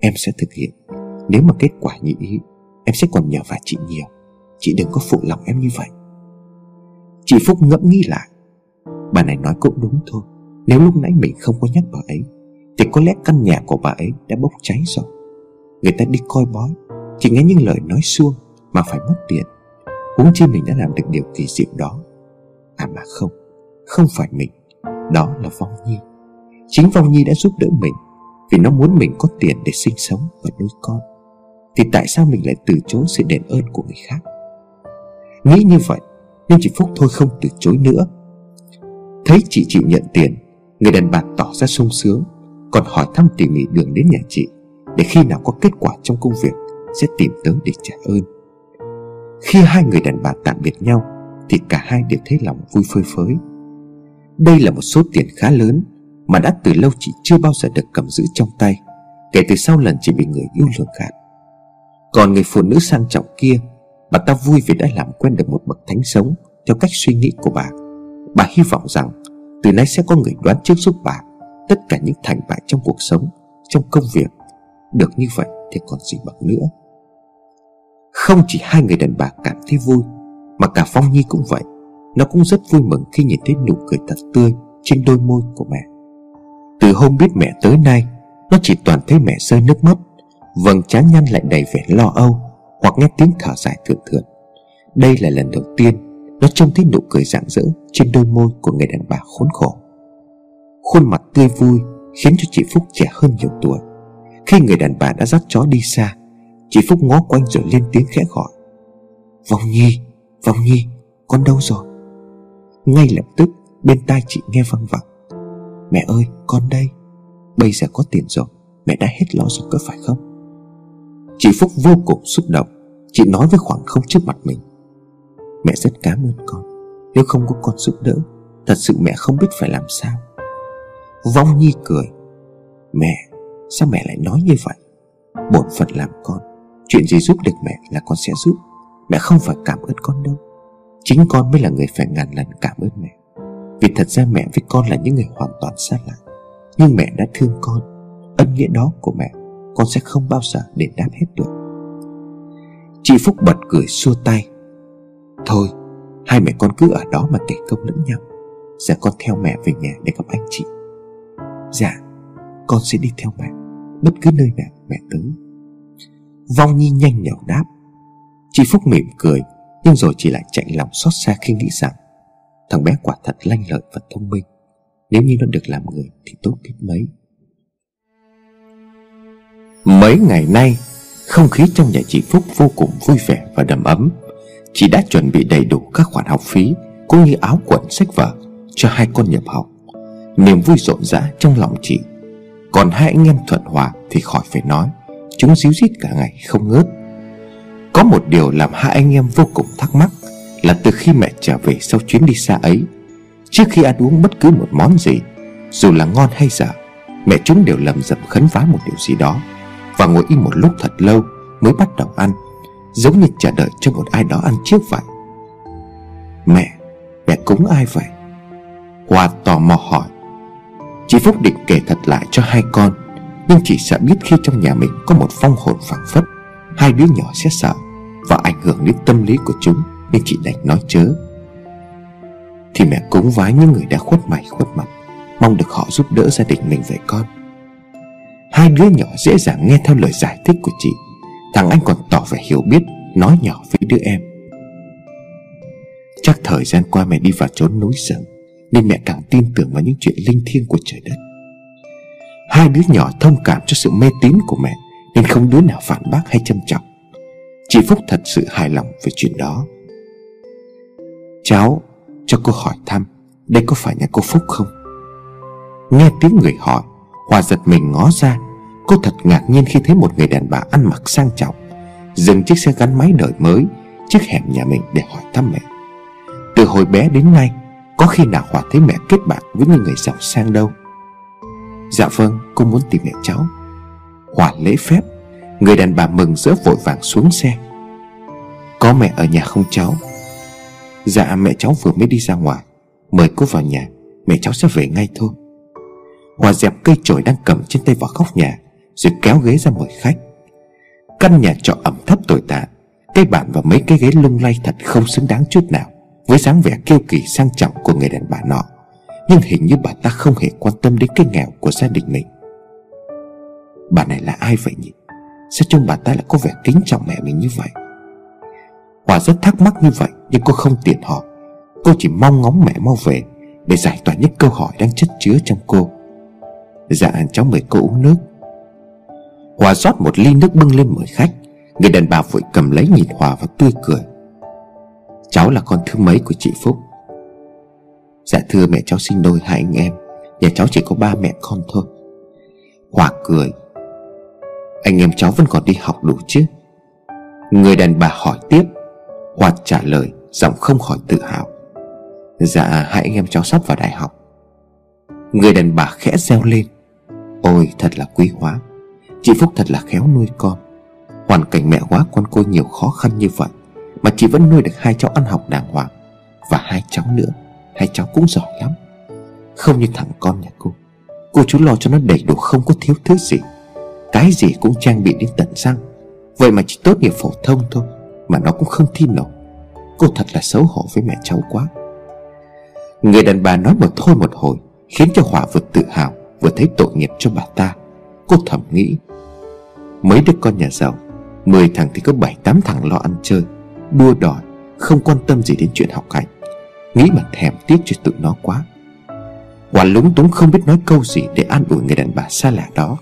Em sẽ thực hiện. Nếu mà kết quả như ý, Em sẽ còn nhờ vả chị nhiều. Chị đừng có phụ lòng em như vậy. Chị Phúc ngẫm nghĩ lại. Bà này nói cũng đúng thôi. Nếu lúc nãy mình không có nhắc bà ấy, Thì có lẽ căn nhà của bà ấy đã bốc cháy rồi. Người ta đi coi bói, Chỉ nghe những lời nói suông Mà phải mất tiền. Huống chi mình đã làm được điều kỳ diệu đó. À mà không Không phải mình. Đó là Vong Nhi. Chính Vong Nhi đã giúp đỡ mình Vì nó muốn mình có tiền để sinh sống và nuôi con. Thì tại sao mình lại từ chối sự đền ơn của người khác? Nghĩ như vậy, Nhưng chị Phúc thôi không từ chối nữa. Thấy chị chịu nhận tiền, Người đàn bà tỏ ra sung sướng, Còn hỏi thăm tỉ mỉ đường đến nhà chị Để khi nào có kết quả trong công việc, Sẽ tìm tới để trả ơn. Khi hai người đàn bà tạm biệt nhau thì cả hai đều thấy lòng vui phơi phới. Đây là một số tiền khá lớn Mà đã từ lâu chị chưa bao giờ được cầm giữ trong tay, Kể từ sau lần chị bị người yêu lừa gạt. Còn người phụ nữ sang trọng kia, Bà ta vui vì đã làm quen được một bậc thánh sống Theo cách suy nghĩ của bà. Bà hy vọng rằng, Từ nay sẽ có người đoán trước giúp bà Tất cả những thành bại trong cuộc sống, Trong công việc. Được như vậy thì còn gì bằng nữa. Không chỉ hai người đàn bà cảm thấy vui mà cả Phong Nhi cũng vậy. Nó cũng rất vui mừng khi nhìn thấy nụ cười thật tươi Trên đôi môi của mẹ. Từ hôm biết mẹ tới nay, Nó chỉ toàn thấy mẹ rơi nước mắt. Vầng trán nhăn lại đầy vẻ lo âu, Hoặc nghe tiếng thở dài thường thường Đây là lần đầu tiên Nó trông thấy nụ cười rạng rỡ Trên đôi môi của người đàn bà khốn khổ. Khuôn mặt tươi vui Khiến cho chị Phúc trẻ hơn nhiều tuổi. Khi người đàn bà đã dắt chó đi xa, Chị Phúc ngó quanh rồi lên tiếng khẽ gọi. Vong Nhi Vong Nhi Con đâu rồi? Ngay lập tức, bên tai chị nghe văng vẳng. Mẹ ơi, con đây. Bây giờ có tiền rồi, Mẹ đã hết lo rồi có phải không? Chị Phúc vô cùng xúc động. Chị nói với khoảng không trước mặt mình. Mẹ rất cảm ơn con. Nếu không có con giúp đỡ, Thật sự mẹ không biết phải làm sao. Vong Nhi cười. Mẹ, Sao mẹ lại nói như vậy? Bổn phận làm con, Chuyện gì giúp được mẹ là con sẽ giúp. Mẹ không phải cảm ơn con đâu. Chính con mới là người phải ngàn lần cảm ơn mẹ. Vì thật ra mẹ với con là những người hoàn toàn xa lạ. Nhưng mẹ đã thương con. Ân nghĩa đó của mẹ, Con sẽ không bao giờ để đáp hết được. Chị Phúc bật cười xua tay. Thôi, Hai mẹ con cứ ở đó mà kể công lẫn nhau. Giờ con theo mẹ về nhà để gặp anh chị. Dạ Con sẽ đi theo mẹ. Bất cứ nơi nào mẹ tới. Vong Nhi nhanh nhảu đáp. Chị Phúc mỉm cười, Nhưng rồi chỉ lại chạy lòng xót xa khi nghĩ rằng Thằng bé quả thật lanh lợi và thông minh. Nếu như nó được làm người thì tốt biết mấy. Mấy ngày nay, Không khí trong nhà chị Phúc vô cùng vui vẻ và đầm ấm. Chị đã chuẩn bị đầy đủ các khoản học phí Cũng như áo quần, sách vở Cho hai con nhập học. Niềm vui rộn rã trong lòng chị. Còn hai anh em thuận hòa thì khỏi phải nói, Chúng díu dít cả ngày không ngớt. Có một điều làm hai anh em vô cùng thắc mắc Là từ khi mẹ trở về sau chuyến đi xa ấy, Trước khi ăn uống bất cứ một món gì, Dù là ngon hay dở, Mẹ chúng đều lầm rầm khấn vái một điều gì đó Và ngồi im một lúc thật lâu Mới bắt đầu ăn, Giống như chờ đợi cho một ai đó ăn trước vậy. Mẹ Mẹ cúng ai vậy? Hoa tò mò hỏi. Chị Phúc định kể thật lại cho hai con, Nhưng chỉ sợ biết khi trong nhà mình Có một phong hồn phảng phất, Hai đứa nhỏ sẽ sợ. Và ảnh hưởng đến tâm lý của chúng, Nên chị đành nói chớ. Thì mẹ cúng vái những người đã khuất mày, khuất mặt, Mong được họ giúp đỡ gia đình mình vậy con. Hai đứa nhỏ dễ dàng nghe theo lời giải thích của chị, Thằng anh còn tỏ vẻ hiểu biết, Nói nhỏ với đứa em. Chắc thời gian qua mẹ đi vào trốn núi rừng, Nên mẹ càng tin tưởng vào những chuyện linh thiêng của trời đất. Hai đứa nhỏ thông cảm cho sự mê tín của mẹ, Nên không đứa nào phản bác hay châm trọng. Chị Phúc thật sự hài lòng về chuyện đó. Cháu cho cô hỏi thăm, Đây có phải nhà cô Phúc không? Nghe tiếng người hỏi Hòa giật mình ngó ra. Cô thật ngạc nhiên khi thấy một người đàn bà ăn mặc sang trọng Dừng chiếc xe gắn máy đời mới, Trước hẻm nhà mình để hỏi thăm mẹ. Từ hồi bé đến nay, Có khi nào Hòa thấy mẹ kết bạn với những người giàu sang đâu? Dạ vâng cô muốn tìm mẹ cháu. Hòa lễ phép. Người đàn bà mừng rỡ vội vàng xuống xe. Có mẹ ở nhà không cháu? Dạ mẹ cháu vừa mới đi ra ngoài. Mời cô vào nhà, Mẹ cháu sẽ về ngay thôi. Hòa dẹp cây chổi đang cầm trên tay vào góc nhà, rồi kéo ghế ra mời khách. Căn nhà trọ ẩm thấp tồi tàn Cây bàn và mấy cái ghế lung lay thật không xứng đáng chút nào Với dáng vẻ kiêu kỳ sang trọng của người đàn bà nọ. Nhưng hình như bà ta không hề quan tâm đến cái nghèo của gia đình mình. Bà này là ai vậy nhỉ? Sao trông bà ta lại có vẻ kính trọng mẹ mình như vậy? Hòa rất thắc mắc như vậy, Nhưng cô không tiện hỏi. Cô chỉ mong ngóng mẹ mau về Để giải tỏa những câu hỏi đang chất chứa trong cô. Dạ cháu mời cô uống nước. Hòa rót một ly nước bưng lên mời khách. Người đàn bà vội cầm lấy nhìn Hòa và tươi cười. Cháu là con thứ mấy của chị Phúc? Dạ thưa mẹ, cháu sinh đôi hai anh em. Nhà cháu chỉ có ba mẹ con thôi. Hòa cười. Anh em cháu vẫn còn đi học đủ chứ? Người đàn bà hỏi tiếp, Hoạt trả lời, Giọng không khỏi tự hào. Dạ hai anh em cháu sắp vào đại học. Người đàn bà khẽ reo lên. Ôi, thật là quý hóa. Chị Phúc thật là khéo nuôi con. Hoàn cảnh mẹ quá con cô nhiều khó khăn như vậy, Mà chị vẫn nuôi được hai cháu ăn học đàng hoàng. Và hai cháu nữa, Hai cháu cũng giỏi lắm. Không như thằng con nhà cô. Cô chú lo cho nó đầy đủ, không có thiếu thứ gì. Cái gì cũng trang bị đến tận răng. Vậy mà chỉ tốt nghiệp phổ thông thôi, Mà nó cũng không thi nổi. Cô thật là xấu hổ với mẹ cháu quá. Người đàn bà nói một thôi một hồi, Khiến cho Hỏa vừa tự hào Vừa thấy tội nghiệp cho bà ta. Cô thầm nghĩ, Mấy đứa con nhà giàu, Mười thằng thì có bảy, tám thằng lo ăn chơi, Đua đòi, Không quan tâm gì đến chuyện học hành. Nghĩ mà thèm tiếc cho tụi nó quá. Quả lúng túng không biết nói câu gì Để an ủi người đàn bà xa lạ đó.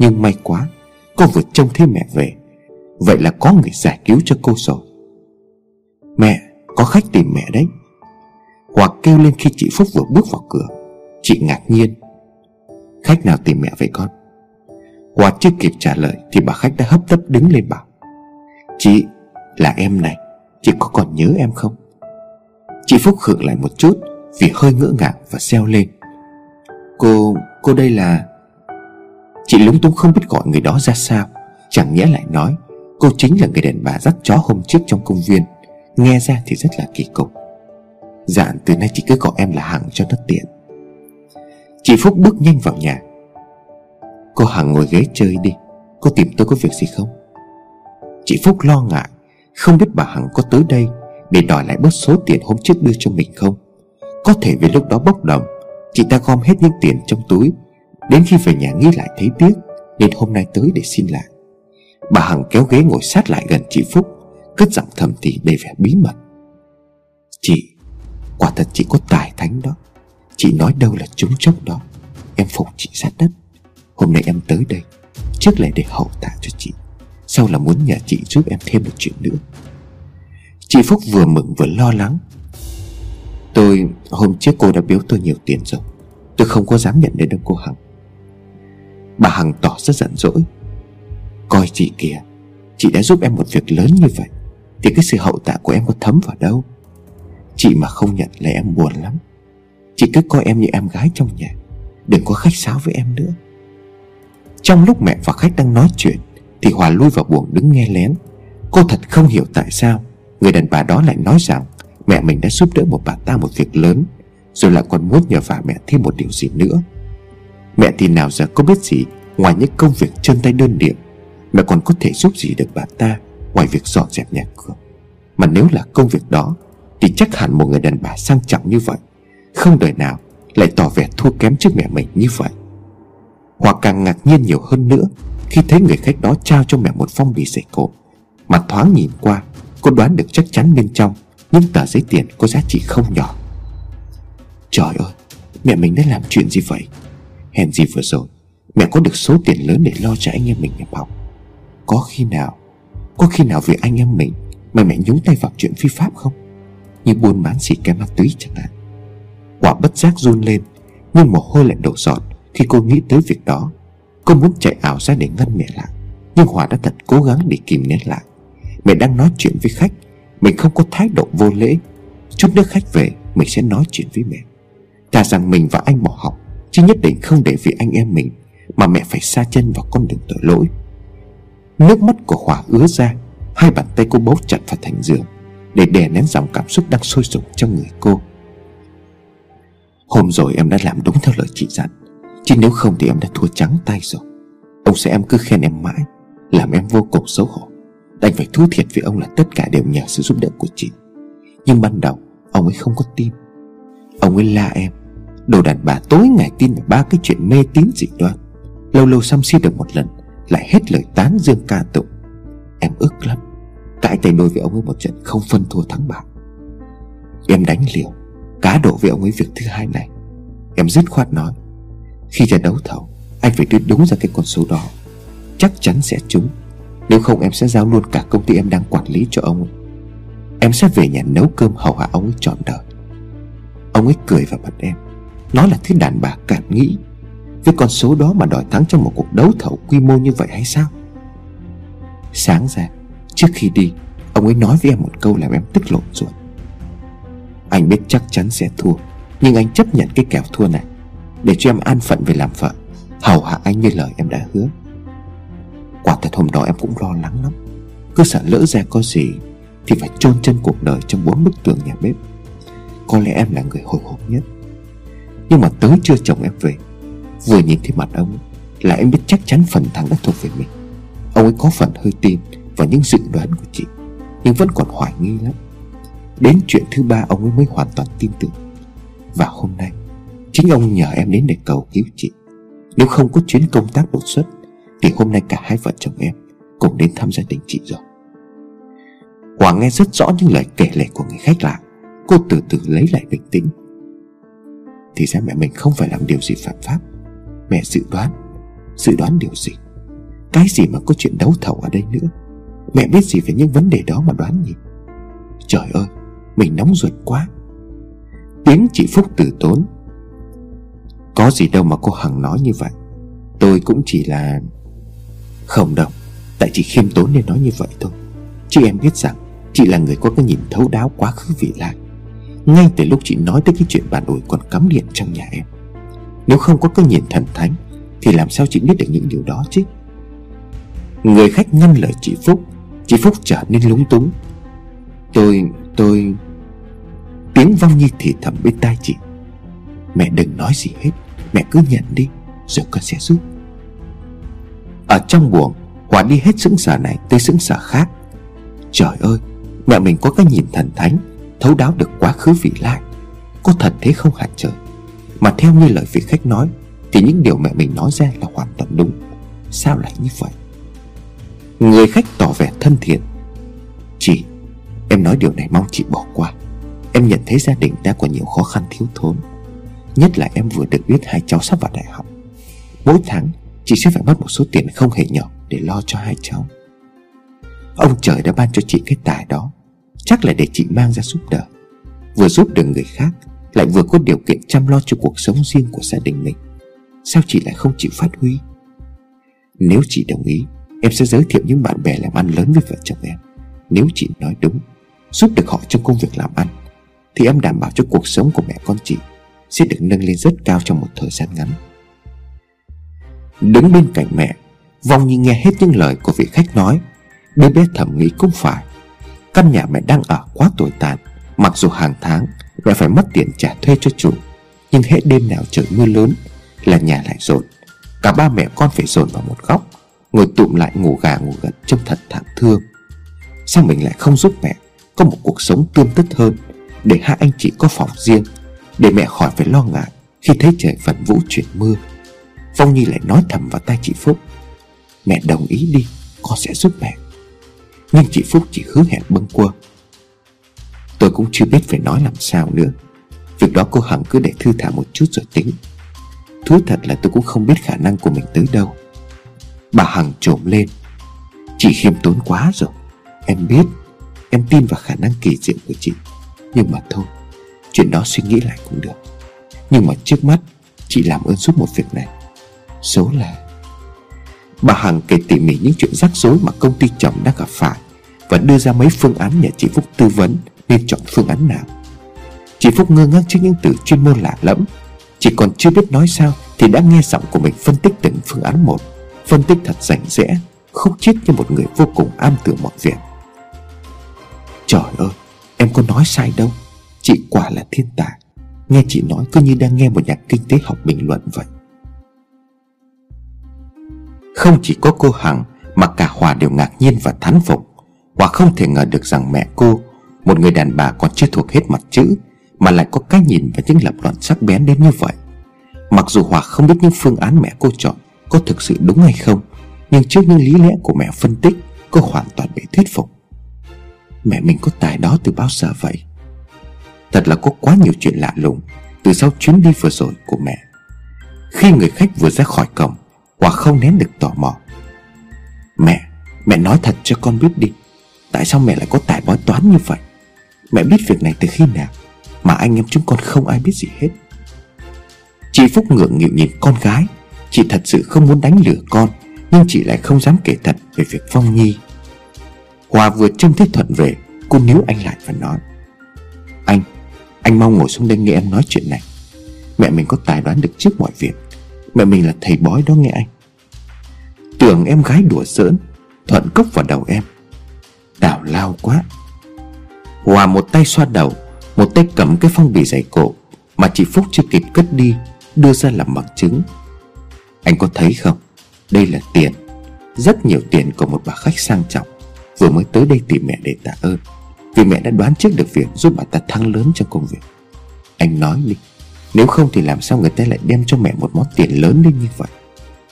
Nhưng may quá Cô vừa trông thấy mẹ về. Vậy là có người giải cứu cho cô rồi. Mẹ Có khách tìm mẹ đấy. Hoặc kêu lên khi chị Phúc vừa bước vào cửa. Chị ngạc nhiên. Khách nào tìm mẹ vậy con? Hòa chưa kịp trả lời Thì bà khách đã hấp tấp đứng lên bảo. Chị là em này. Chị có còn nhớ em không? Chị Phúc khựng lại một chút Vì hơi ngỡ ngàng và xeo lên. Cô, cô đây là Chị lúng túng không biết gọi người đó ra sao. Chẳng nhẽ lại nói, Cô chính là người đàn bà dắt chó hôm trước trong công viên. Nghe ra thì rất là kỳ cục. Dạ từ nay chị cứ gọi em là Hằng cho nó tiện. Chị Phúc bước nhanh vào nhà. Cô Hằng ngồi ghế chơi đi. Cô tìm tôi có việc gì không? Chị Phúc lo ngại, Không biết bà Hằng có tới đây Để đòi lại bớt số tiền hôm trước đưa cho mình không. Có thể vì lúc đó bốc đồng, Chị ta gom hết những tiền trong túi Đến khi về nhà nghĩ lại thấy tiếc, Nên hôm nay tới để xin lại. Bà Hằng kéo ghế ngồi sát lại gần chị Phúc, Cất giọng thầm thì đầy vẻ bí mật. Chị, Quả thật chị có tài thánh đó. Chị nói đâu là trúng chốc đó. Em phục chị sát đất. Hôm nay em tới đây, Trước là để hậu tạ cho chị. Sau là muốn nhờ chị giúp em thêm một chuyện nữa. Chị Phúc vừa mừng vừa lo lắng. Tôi, hôm trước cô đã biếu tôi nhiều tiền rồi. Tôi không có dám nhận đến đâu cô Hằng. Bà Hằng tỏ rất giận dỗi. Coi chị kìa, Chị đã giúp em một việc lớn như vậy, Thì cái sự hậu tạ của em có thấm vào đâu? Chị mà không nhận là em buồn lắm. Chị cứ coi em như em gái trong nhà, Đừng có khách sáo với em nữa. Trong lúc mẹ và khách đang nói chuyện, Thì Hòa lui vào buồng đứng nghe lén. Cô thật không hiểu tại sao Người đàn bà đó lại nói rằng Mẹ mình đã giúp đỡ một bà ta một việc lớn, Rồi lại còn muốn nhờ vả mẹ thêm một điều gì nữa. Mẹ thì nào giờ có biết gì Ngoài những công việc chân tay đơn điệu Mẹ còn có thể giúp gì được bà ta Ngoài việc dọn dẹp nhà cửa? Mà nếu là công việc đó, Thì chắc hẳn một người đàn bà sang trọng như vậy, Không đời nào lại tỏ vẻ thua kém trước mẹ mình như vậy. Hoặc càng ngạc nhiên nhiều hơn nữa, Khi thấy người khách đó trao cho mẹ một phong bì giấy cổ, Mà thoáng nhìn qua, Cô đoán được chắc chắn bên trong Những tờ giấy tiền có giá trị không nhỏ. Trời ơi, Mẹ mình đã làm chuyện gì vậy? Hèn gì vừa rồi, Mẹ có được số tiền lớn để lo cho anh em mình nhập học. Có khi nào, Có khi nào vì anh em mình Mà mẹ nhúng tay vào chuyện phi pháp không? Như buôn bán xì ke ma túy chẳng hạn. Quả bất giác run lên, Nhưng mồ hôi lại đổ giọt Khi cô nghĩ tới việc đó. Cô muốn chạy ảo ra để ngăn mẹ lại, Nhưng Hòa đã thật cố gắng để kìm nén lại. Mẹ đang nói chuyện với khách, Mình không có thái độ vô lễ. Chút nữa khách về, Mình sẽ nói chuyện với mẹ. Thà rằng mình và anh bỏ học Chứ nhất định không để vì anh em mình Mà mẹ phải xa chân vào con đường tội lỗi. Nước mắt của Hòa ứa ra, Hai bàn tay cô bấu chặt vào thành giường Để đè nén dòng cảm xúc đang sôi sục trong người cô. Hôm rồi em đã làm đúng theo lời chị dặn, Chứ nếu không thì em đã thua trắng tay rồi. Ông sẽ em cứ khen em mãi, Làm em vô cùng xấu hổ. Đành phải thú thiệt với ông là tất cả đều nhờ sự giúp đỡ của chị. Nhưng ban đầu, Ông ấy không có tin. Ông ấy la em Đồ đàn bà tối ngày tin vào ba cái chuyện mê tín dị đoan. Lâu lâu xăm xi được một lần, Lại hết lời tán dương ca tụng. Em ức lắm, Cãi tay đôi với ông ấy một trận không phân thua thắng bại. Em đánh liều, Cá độ với ông ấy việc thứ hai này. Em dứt khoát nói, Khi ra đấu thầu, Anh phải đưa đúng ra cái con số đó. Chắc chắn sẽ trúng. Nếu không em sẽ giao luôn cả công ty em đang quản lý cho ông ấy. Em sẽ về nhà nấu cơm hầu hạ ông ấy trọn đời. Ông ấy cười vào mặt em. Nó là thứ đàn bà cạn nghĩ. Với con số đó mà đòi thắng trong một cuộc đấu thầu quy mô như vậy hay sao? Sáng ra, Trước khi đi, Ông ấy nói với em một câu làm em tức lộn ruột. Anh biết chắc chắn sẽ thua, Nhưng anh chấp nhận cái kèo thua này Để cho em an phận về làm vợ. Hầu hạ anh như lời em đã hứa. Quả thật hôm đó em cũng lo lắng lắm. Cứ sợ lỡ ra có gì Thì phải chôn chân cuộc đời trong bốn bức tường nhà bếp. Có lẽ em là người hồi hộp nhất. Nhưng mà tới chưa chồng em về. Vừa nhìn thấy mặt ông, Là em biết chắc chắn phần thắng đã thuộc về mình. Ông ấy có phần hơi tin Vào những dự đoán của chị, Nhưng vẫn còn hoài nghi lắm. Đến chuyện thứ ba ông ấy mới hoàn toàn tin tưởng. Và hôm nay, Chính ông nhờ em đến để cầu cứu chị. Nếu không có chuyến công tác đột xuất, Thì hôm nay cả hai vợ chồng em Cùng đến thăm gia đình chị rồi. Hoàng nghe rất rõ những lời kể lể của người khách lạ. Cô từ từ lấy lại bình tĩnh. Thì ra mẹ mình không phải làm điều gì phạm pháp. Mẹ dự đoán Dự đoán điều gì? Cái gì mà có chuyện đấu thầu ở đây nữa? Mẹ biết gì về những vấn đề đó mà đoán nhỉ? Trời ơi, Mình nóng ruột quá. Tiếng chị Phúc từ tốn. Có gì đâu mà cô Hằng nói như vậy. Tôi cũng chỉ là Không đâu, Tại chị khiêm tốn nên nói như vậy thôi. Chứ em biết rằng Chị là người có cái nhìn thấu đáo quá khứ vị lại ngay từ lúc chị nói tới cái chuyện bạn ủi còn cắm điện trong nhà em. Nếu không có cái nhìn thần thánh Thì làm sao chị biết được những điều đó chứ? Người khách ngăn lời chị Phúc Chị Phúc trở nên lúng túng. Tôi, tôi Tiếng vong như thì thầm bên tai chị. Mẹ đừng nói gì hết Mẹ cứ nhận đi Rồi con sẽ giúp. Ở trong buồng Hòa đi hết sững sờ này tới sững sờ khác. Trời ơi Mẹ mình có cái nhìn thần thánh. Thấu đáo được quá khứ vị lai. Có thật thế không hả trời? Mà theo như lời vị khách nói, Thì những điều mẹ mình nói ra là hoàn toàn đúng. Sao lại như vậy? Người khách tỏ vẻ thân thiện. Chị, Em nói điều này mong chị bỏ qua. Em nhận thấy gia đình đã có nhiều khó khăn thiếu thốn. Nhất là em vừa được biết hai cháu sắp vào đại học. Mỗi tháng, Chị sẽ phải mất một số tiền không hề nhỏ Để lo cho hai cháu. Ông trời đã ban cho chị cái tài đó. Chắc là để chị mang ra giúp đỡ. Vừa giúp được người khác, Lại vừa có điều kiện chăm lo cho cuộc sống riêng của gia đình mình. Sao chị lại không chịu phát huy? Nếu chị đồng ý, Em sẽ giới thiệu những bạn bè làm ăn lớn với vợ chồng em. Nếu chị nói đúng, Giúp được họ trong công việc làm ăn, Thì em đảm bảo cho cuộc sống của mẹ con chị Sẽ được nâng lên rất cao trong một thời gian ngắn. Đứng bên cạnh mẹ, Vong như nghe hết những lời của vị khách nói. Đứa bé thầm nghĩ cũng phải. Căn nhà mẹ đang ở quá tồi tàn, Mặc dù hàng tháng mẹ phải mất tiền trả thuê cho chủ, Nhưng hết đêm nào trời mưa lớn Là nhà lại rộn. Cả ba mẹ con phải dồn vào một góc, Ngồi tụm lại ngủ gà ngủ gật Trông thật thảm thương. Sao mình lại không giúp mẹ Có một cuộc sống tươm tất hơn Để hai anh chị có phòng riêng, Để mẹ khỏi phải lo ngại Khi thấy trời phần vũ chuyển mưa? Phong Nhi lại nói thầm vào tai chị Phúc. Mẹ đồng ý đi, Con sẽ giúp mẹ. Nhưng chị Phúc chỉ hứa hẹn bâng quơ. Tôi cũng chưa biết phải nói làm sao nữa. Việc đó cô Hằng cứ để thư thả một chút rồi tính. Thú thật là tôi cũng không biết khả năng của mình tới đâu. Bà Hằng trồm lên. Chị khiêm tốn quá rồi. Em biết, Em tin vào khả năng kỳ diệu của chị. Nhưng mà thôi, Chuyện đó suy nghĩ lại cũng được. Nhưng mà trước mắt, Chị làm ơn giúp một việc này. Số là Bà Hằng kể tỉ mỉ những chuyện rắc rối mà công ty chồng đang gặp phải Và đưa ra mấy phương án nhờ chị Phúc tư vấn Nên chọn phương án nào. Chị Phúc ngơ ngác trước những từ chuyên môn lạ lẫm. Chỉ còn chưa biết nói sao Thì đã nghe giọng của mình phân tích từng phương án một. Phân tích thật rành rẽ, Khúc chiết như một người vô cùng am tường mọi việc. Trời ơi, Em có nói sai đâu. Chị quả là thiên tài. Nghe chị nói cứ như đang nghe một nhà kinh tế học bình luận vậy. Không chỉ có cô Hằng Mà cả Hòa đều ngạc nhiên và thán phục. Hòa không thể ngờ được rằng mẹ cô, Một người đàn bà còn chưa thuộc hết mặt chữ, Mà lại có cái nhìn và những lập luận sắc bén đến như vậy. Mặc dù Hòa không biết những phương án mẹ cô chọn Có thực sự đúng hay không, Nhưng trước những lý lẽ của mẹ phân tích, Cô hoàn toàn bị thuyết phục. Mẹ mình có tài đó từ bao giờ vậy? Thật là có quá nhiều chuyện lạ lùng Từ sau chuyến đi vừa rồi của mẹ. Khi người khách vừa ra khỏi cổng Hòa không nén được tò mò. Mẹ Mẹ nói thật cho con biết đi. Tại sao mẹ lại có tài bói toán như vậy? Mẹ biết việc này từ khi nào, Mà anh em chúng con không ai biết gì hết. Chị Phúc ngượng nghịu nhìn con gái. Chị thật sự không muốn đánh lừa con, Nhưng chị lại không dám kể thật về việc Phong Nhi. Hòa vừa trông thấy Thuận về, Cô níu anh lại và nói, Anh Anh mau ngồi xuống đây nghe em nói chuyện này. Mẹ mình có tài đoán được trước mọi việc. Mẹ mình là thầy bói đó nghe anh. Tưởng em gái đùa giỡn, Thuận cốc vào đầu em. Đào lao quá. Hòa một tay xoa đầu, Một tay cầm cái phong bì dày cổ Mà chị Phúc chưa kịp cất đi, Đưa ra làm bằng chứng. Anh có thấy không? Đây là tiền. Rất nhiều tiền của một bà khách sang trọng. Vừa mới tới đây tìm mẹ để tạ ơn. Vì mẹ đã đoán trước được việc giúp bà ta thăng lớn trong công việc. Anh nói đi. Nếu không thì làm sao người ta lại đem cho mẹ một món tiền lớn đến như vậy?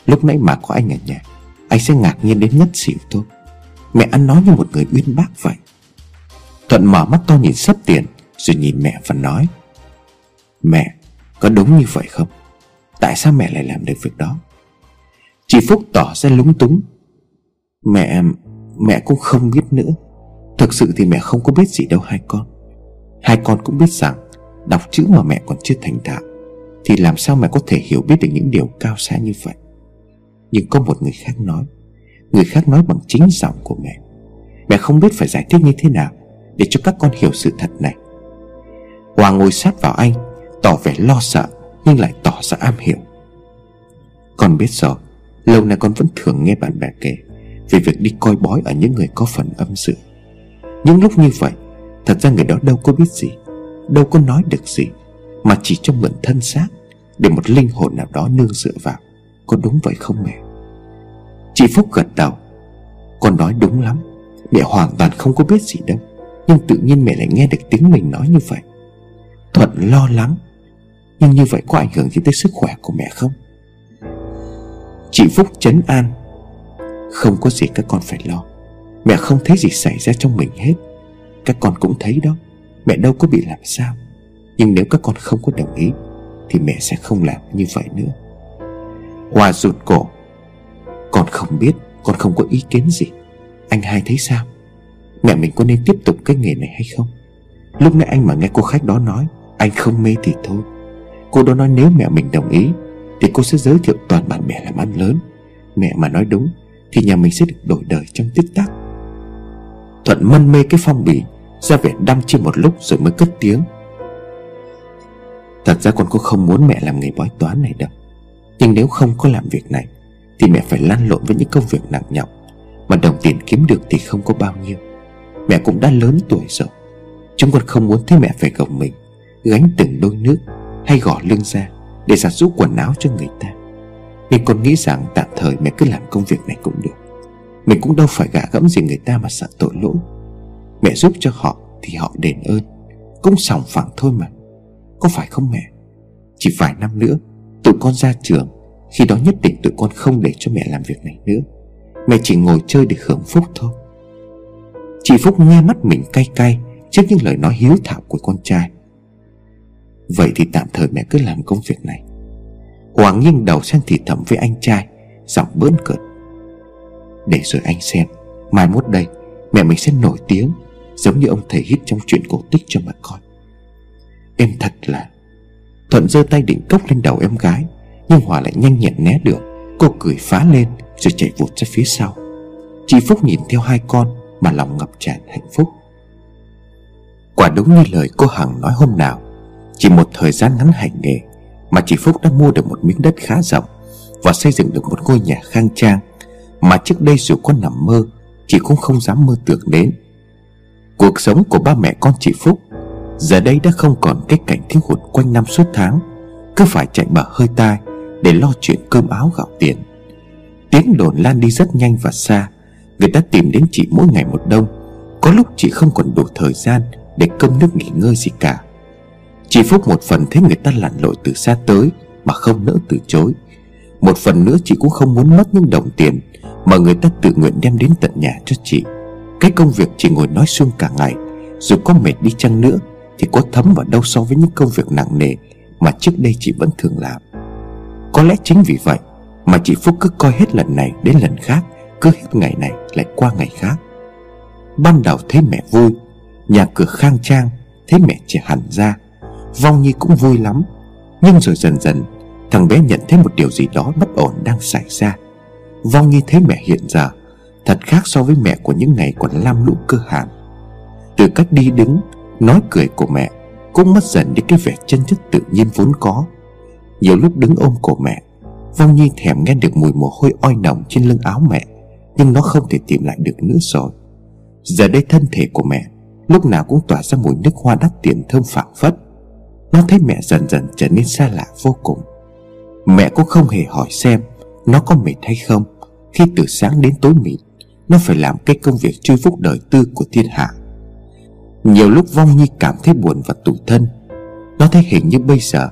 Lúc nãy mà có anh ở nhà, Anh sẽ ngạc nhiên đến ngất xỉu thôi. Mẹ ăn nói như một người uyên bác vậy. Thuận mở mắt to nhìn sắp tiền, Rồi nhìn mẹ và nói, Mẹ, có đúng như vậy không? Tại sao mẹ lại làm được việc đó? Chị Phúc tỏ ra lúng túng, Mẹ Mẹ cũng không biết nữa. Thực sự thì mẹ không có biết gì đâu hai con. Hai con cũng biết rằng Đọc chữ mà mẹ còn chưa thành thạo, Thì làm sao mẹ có thể hiểu biết được những điều cao xa như vậy? Nhưng có một người khác nói, Người khác nói bằng chính giọng của mẹ. Mẹ không biết phải giải thích như thế nào Để cho các con hiểu sự thật này. Hoàng ngồi sát vào anh, Tỏ vẻ lo sợ, Nhưng lại tỏ ra am hiểu. Con biết rồi, Lâu nay con vẫn thường nghe bạn bè kể Về việc đi coi bói ở những người có phần âm sự Những lúc như vậy, Thật ra người đó đâu có biết gì. Đâu có nói được gì, Mà chỉ cho mượn thân xác Để một linh hồn nào đó nương dựa vào. Có đúng vậy không mẹ? Chị Phúc gật đầu. Con nói đúng lắm. Mẹ hoàn toàn không có biết gì đâu, Nhưng tự nhiên mẹ lại nghe được tiếng mình nói như vậy. Thuận lo lắng. Nhưng như vậy có ảnh hưởng gì tới sức khỏe của mẹ không? Chị Phúc chấn an. Không có gì các con phải lo. Mẹ không thấy gì xảy ra trong mình hết. Các con cũng thấy đó. Mẹ đâu có bị làm sao? Nhưng nếu các con không có đồng ý, Thì mẹ sẽ không làm như vậy nữa. Hòa rụt cổ. Con không biết, Con không có ý kiến gì. Anh hai thấy sao? Mẹ mình có nên tiếp tục cái nghề này hay không? Lúc nãy anh mà nghe cô khách đó nói, Anh không mê thì thôi. Cô đó nói nếu mẹ mình đồng ý, Thì cô sẽ giới thiệu toàn bạn bè làm ăn lớn. Mẹ mà nói đúng, Thì nhà mình sẽ được đổi đời trong tích tắc. Thuận mân mê cái phong bì ra vẻ đăm chiêm một lúc rồi mới cất tiếng. Thật ra con cũng không muốn mẹ làm nghề bói toán này đâu. Nhưng nếu không có làm việc này, Thì mẹ phải lăn lộn với những công việc nặng nhọc. Mà đồng tiền kiếm được thì không có bao nhiêu. Mẹ cũng đã lớn tuổi rồi. Chúng con không muốn thấy mẹ phải gồng mình, Gánh từng đôi nước Hay gõ lưng ra Để giặt rũ quần áo cho người ta. Nên con nghĩ rằng tạm thời mẹ cứ làm công việc này cũng được. Mình cũng đâu phải gạ gẫm gì người ta mà sợ tội lỗi. Mẹ giúp cho họ thì họ đền ơn. Cũng sòng phẳng thôi mà. Có phải không mẹ? Chỉ vài năm nữa, Tụi con ra trường. Khi đó nhất định tụi con không để cho mẹ làm việc này nữa. Mẹ chỉ ngồi chơi để hưởng phúc thôi. Chị Phúc nghe mắt mình cay cay Trước những lời nói hiếu thảo của con trai. Vậy thì tạm thời mẹ cứ làm công việc này. Hoàng nghiêng đầu sang thì thầm với anh trai, Giọng bớn cợt. Để rồi anh xem, Mai mốt đây Mẹ mình sẽ nổi tiếng. Giống như ông thầy hít trong chuyện cổ tích cho mà coi. Em thật là Thuận giơ tay định cốc lên đầu em gái, Nhưng Hòa lại nhanh nhẹn né được. Cô cười phá lên rồi chạy vụt ra phía sau. Chị Phúc nhìn theo hai con Mà lòng ngập tràn hạnh phúc. Quả đúng như lời cô Hằng nói hôm nào, Chỉ một thời gian ngắn hành nghề Mà chị Phúc đã mua được một miếng đất khá rộng Và xây dựng được một ngôi nhà khang trang Mà trước đây dù có nằm mơ, Chị cũng không dám mơ tưởng đến. Cuộc sống của ba mẹ con chị Phúc Giờ đây đã không còn cái cảnh thiếu hụt quanh năm suốt tháng. Cứ phải chạy bờ hơi tai Để lo chuyện cơm áo gạo tiền. Tiếng đồn lan đi rất nhanh và xa. Người ta tìm đến chị mỗi ngày một đông. Có lúc chị không còn đủ thời gian Để cơm nước nghỉ ngơi gì cả. Chị Phúc một phần thấy người ta lặn lội từ xa tới Mà không nỡ từ chối. Một phần nữa chị cũng không muốn mất những đồng tiền Mà người ta tự nguyện đem đến tận nhà cho chị cái công việc chỉ ngồi nói suông cả ngày, Dù có mệt đi chăng nữa, Thì có thấm vào đâu so với những công việc nặng nề Mà trước đây chị vẫn thường làm. Có lẽ chính vì vậy Mà chị Phúc cứ coi hết lần này đến lần khác, Cứ hết ngày này lại qua ngày khác. Ban đầu thấy mẹ vui, Nhà cửa khang trang, Thấy mẹ trẻ hẳn ra, Vong Nhi cũng vui lắm. Nhưng rồi dần dần, Thằng bé nhận thấy một điều gì đó bất ổn đang xảy ra. Vong Nhi thấy mẹ hiện giờ Thật khác so với mẹ của những ngày còn lam lũ cơ hàn. Từ cách đi đứng, Nói cười của mẹ, Cũng mất dần đi cái vẻ chân chất tự nhiên vốn có. Nhiều lúc đứng ôm cổ mẹ, Vong Nhi thèm nghe được mùi mồ hôi oi nồng trên lưng áo mẹ, Nhưng nó không thể tìm lại được nữa rồi. Giờ đây thân thể của mẹ, Lúc nào cũng tỏa ra mùi nước hoa đắt tiền thơm phảng phất. Nó thấy mẹ dần dần trở nên xa lạ vô cùng. Mẹ cũng không hề hỏi xem Nó có mệt hay không Khi từ sáng đến tối mịt nó phải làm cái công việc chui phúc đời tư của thiên hạ. Nhiều lúc Vong Nhi cảm thấy buồn và tủi thân. Nó thấy hình như bây giờ,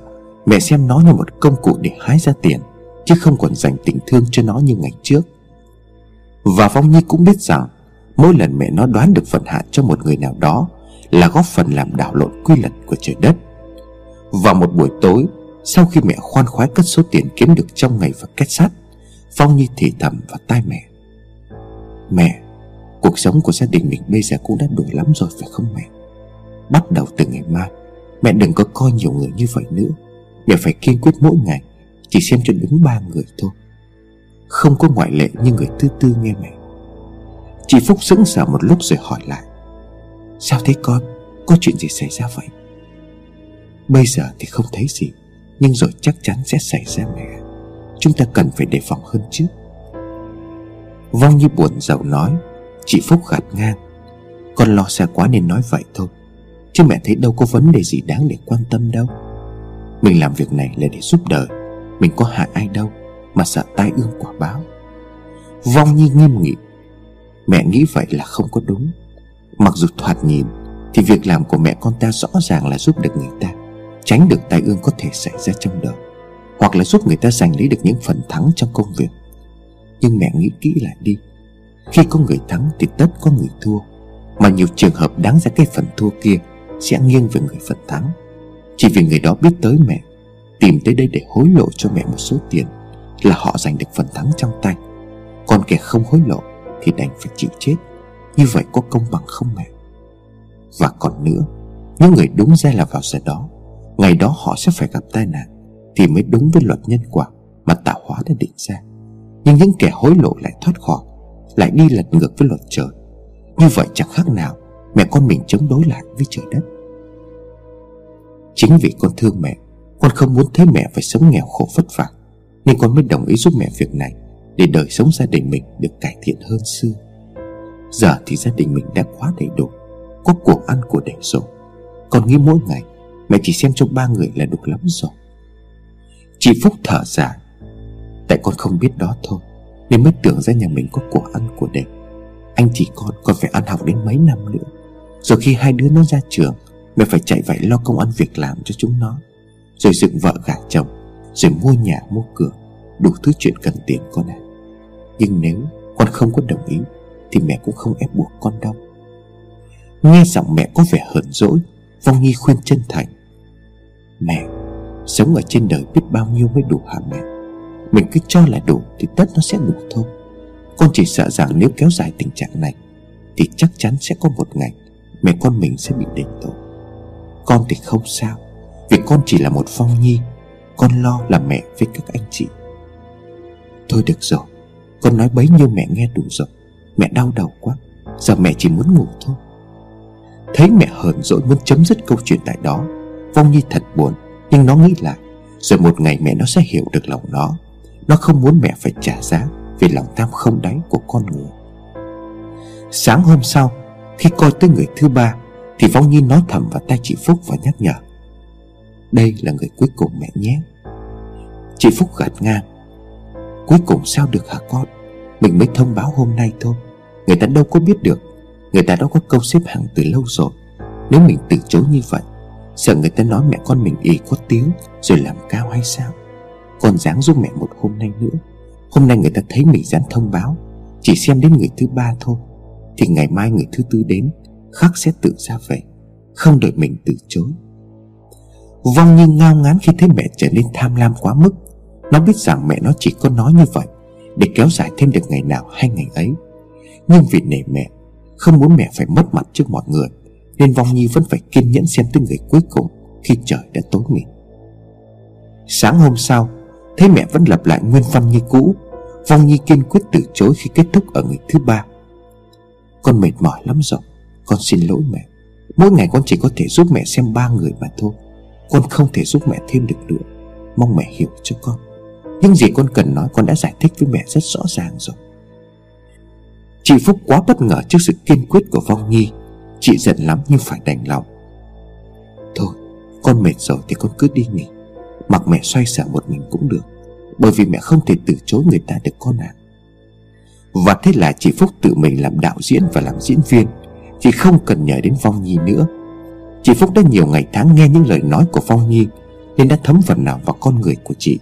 Mẹ xem nó như một công cụ để hái ra tiền, Chứ không còn dành tình thương cho nó như ngày trước. Và Vong Nhi cũng biết rằng, Mỗi lần mẹ nó đoán được vận hạn cho một người nào đó Là góp phần làm đảo lộn quy luật của trời đất. Vào một buổi tối, Sau khi mẹ khoan khoái cất số tiền kiếm được trong ngày và kết sắt Phong Nhi thì thầm vào tai mẹ. Mẹ, Cuộc sống của gia đình mình bây giờ cũng đã đủ lắm rồi, phải không mẹ? Bắt đầu từ ngày mai, Mẹ đừng có coi nhiều người như vậy nữa. Mẹ phải kiên quyết mỗi ngày, Chỉ xem cho đúng ba người thôi. Không có ngoại lệ như người tư tư nghe mẹ. Chị Phúc sững sờ một lúc rồi hỏi lại. Sao thế con? Có chuyện gì xảy ra vậy? Bây giờ thì không thấy gì, Nhưng rồi chắc chắn sẽ xảy ra mẹ. Chúng ta cần phải đề phòng hơn trước. Vong như buồn giàu nói, Chị Phúc gạt ngang. Con lo xa quá nên nói vậy thôi, Chứ mẹ thấy đâu có vấn đề gì đáng để quan tâm đâu. Mình làm việc này là để giúp đời Mình có hại ai đâu Mà sợ tai ương quả báo. Vong Nhi nghiêm nghị, Mẹ nghĩ vậy là không có đúng. Mặc dù thoạt nhìn Thì việc làm của mẹ con ta rõ ràng là giúp được người ta, Tránh được tai ương có thể xảy ra trong đời, Hoặc là giúp người ta giành lấy được những phần thắng trong công việc. Nhưng mẹ nghĩ kỹ lại đi. Khi có người thắng thì tất có người thua. Mà nhiều trường hợp đáng ra cái phần thua kia Sẽ nghiêng về người phần thắng. Chỉ vì người đó biết tới mẹ, Tìm tới đây để hối lộ cho mẹ một số tiền Là họ giành được phần thắng trong tay. Còn kẻ không hối lộ Thì đành phải chịu chết. Như vậy có công bằng không mẹ? Và còn nữa Những người đúng ra là vào giờ đó, Ngày đó họ sẽ phải gặp tai nạn Thì mới đúng với luật nhân quả Mà tạo hóa đã định ra. Nhưng những kẻ hối lộ lại thoát khỏi, Lại đi lật ngược với luật trời. Như vậy chẳng khác nào Mẹ con mình chống đối lại với trời đất. Chính vì con thương mẹ, Con không muốn thấy mẹ phải sống nghèo khổ vất vả, Nên con mới đồng ý giúp mẹ việc này Để đời sống gia đình mình được cải thiện hơn xưa. Giờ thì gia đình mình đã quá đầy đủ, Có cuộc ăn của để rồi Con nghĩ mỗi ngày Mẹ chỉ xem cho ba người là đủ lắm rồi. Chị Phúc thở dài Tại con không biết đó thôi, Nên mới tưởng ra nhà mình có của ăn của để Anh chị con còn phải ăn học đến mấy năm nữa. Rồi khi hai đứa nó ra trường, Mẹ phải chạy vậy lo công ăn việc làm cho chúng nó. Rồi dựng vợ gả chồng, Rồi mua nhà, mua cửa, Đủ thứ chuyện cần tiền con ạ. À. Nhưng nếu con không có đồng ý, Thì mẹ cũng không ép buộc con đâu. Nghe giọng mẹ có vẻ hờn dỗi Vong Nhi khuyên chân thành. Mẹ, Sống ở trên đời biết bao nhiêu mới đủ hả mẹ? Mình cứ cho là đủ Thì tất nó sẽ đủ thôi. Con chỉ sợ rằng nếu kéo dài tình trạng này, Thì chắc chắn sẽ có một ngày Mẹ con mình sẽ bị đền tội. Con thì không sao, Vì con chỉ là một phong nhi, Con lo là mẹ với các anh chị. Thôi được rồi, Con nói bấy nhiêu mẹ nghe đủ rồi, Mẹ đau đầu quá, Giờ mẹ chỉ muốn ngủ thôi. Thấy mẹ hờn dỗi muốn chấm dứt câu chuyện tại đó, phong Nhi thật buồn, Nhưng nó nghĩ lại, Rồi một ngày mẹ nó sẽ hiểu được lòng nó. Nó không muốn mẹ phải trả giá Vì lòng tham không đáy của con người. Sáng hôm sau, Khi coi tới người thứ ba, Thì Vong Nhi nói thầm vào tay chị Phúc và nhắc nhở. Đây là người cuối cùng mẹ nhé. Chị Phúc gật ngang. Cuối cùng sao được hả con? Mình mới thông báo hôm nay thôi. Người ta đâu có biết được. Người ta đã có câu xếp hàng từ lâu rồi. Nếu mình từ chối như vậy, Sợ người ta nói mẹ con mình ý có tiếng Rồi làm cao hay sao? Còn dáng giúp mẹ một hôm nay nữa. Hôm nay người ta thấy mình dán thông báo, Chỉ xem đến người thứ ba thôi. Thì ngày mai người thứ tư đến, Khắc sẽ tự ra về, Không đợi mình từ chối. Vong như ngao ngán khi thấy mẹ trở nên tham lam quá mức. Nó biết rằng mẹ nó chỉ có nói như vậy, Để kéo dài thêm được ngày nào hay ngày ấy. Nhưng vì nể mẹ, Không muốn mẹ phải mất mặt trước mọi người, nên Vong Nhi vẫn phải kiên nhẫn xem tới người cuối cùng Khi trời đã tối mịt. Sáng hôm sau Thấy mẹ vẫn lặp lại nguyên văn như cũ. Vong Nhi kiên quyết từ chối khi kết thúc ở người thứ ba. Con mệt mỏi lắm rồi. Con xin lỗi mẹ. Mỗi ngày con chỉ có thể giúp mẹ xem ba người mà thôi. Con không thể giúp mẹ thêm được nữa. Mong mẹ hiểu cho con. Những gì con cần nói, con đã giải thích với mẹ rất rõ ràng rồi. Chị Phúc quá bất ngờ trước sự kiên quyết của Vong Nhi. Chị giận lắm nhưng phải đành lòng. Thôi, con mệt rồi thì con cứ đi nghỉ. Mặc mẹ xoay sở một mình cũng được, Bởi vì mẹ không thể từ chối người ta được con ạ. À. Và thế là chị Phúc tự mình làm đạo diễn và làm diễn viên Chị không cần nhờ đến Phong Nhi nữa. Chị Phúc đã nhiều ngày tháng nghe những lời nói của Phong Nhi, Nên đã thấm phần nào vào con người của chị.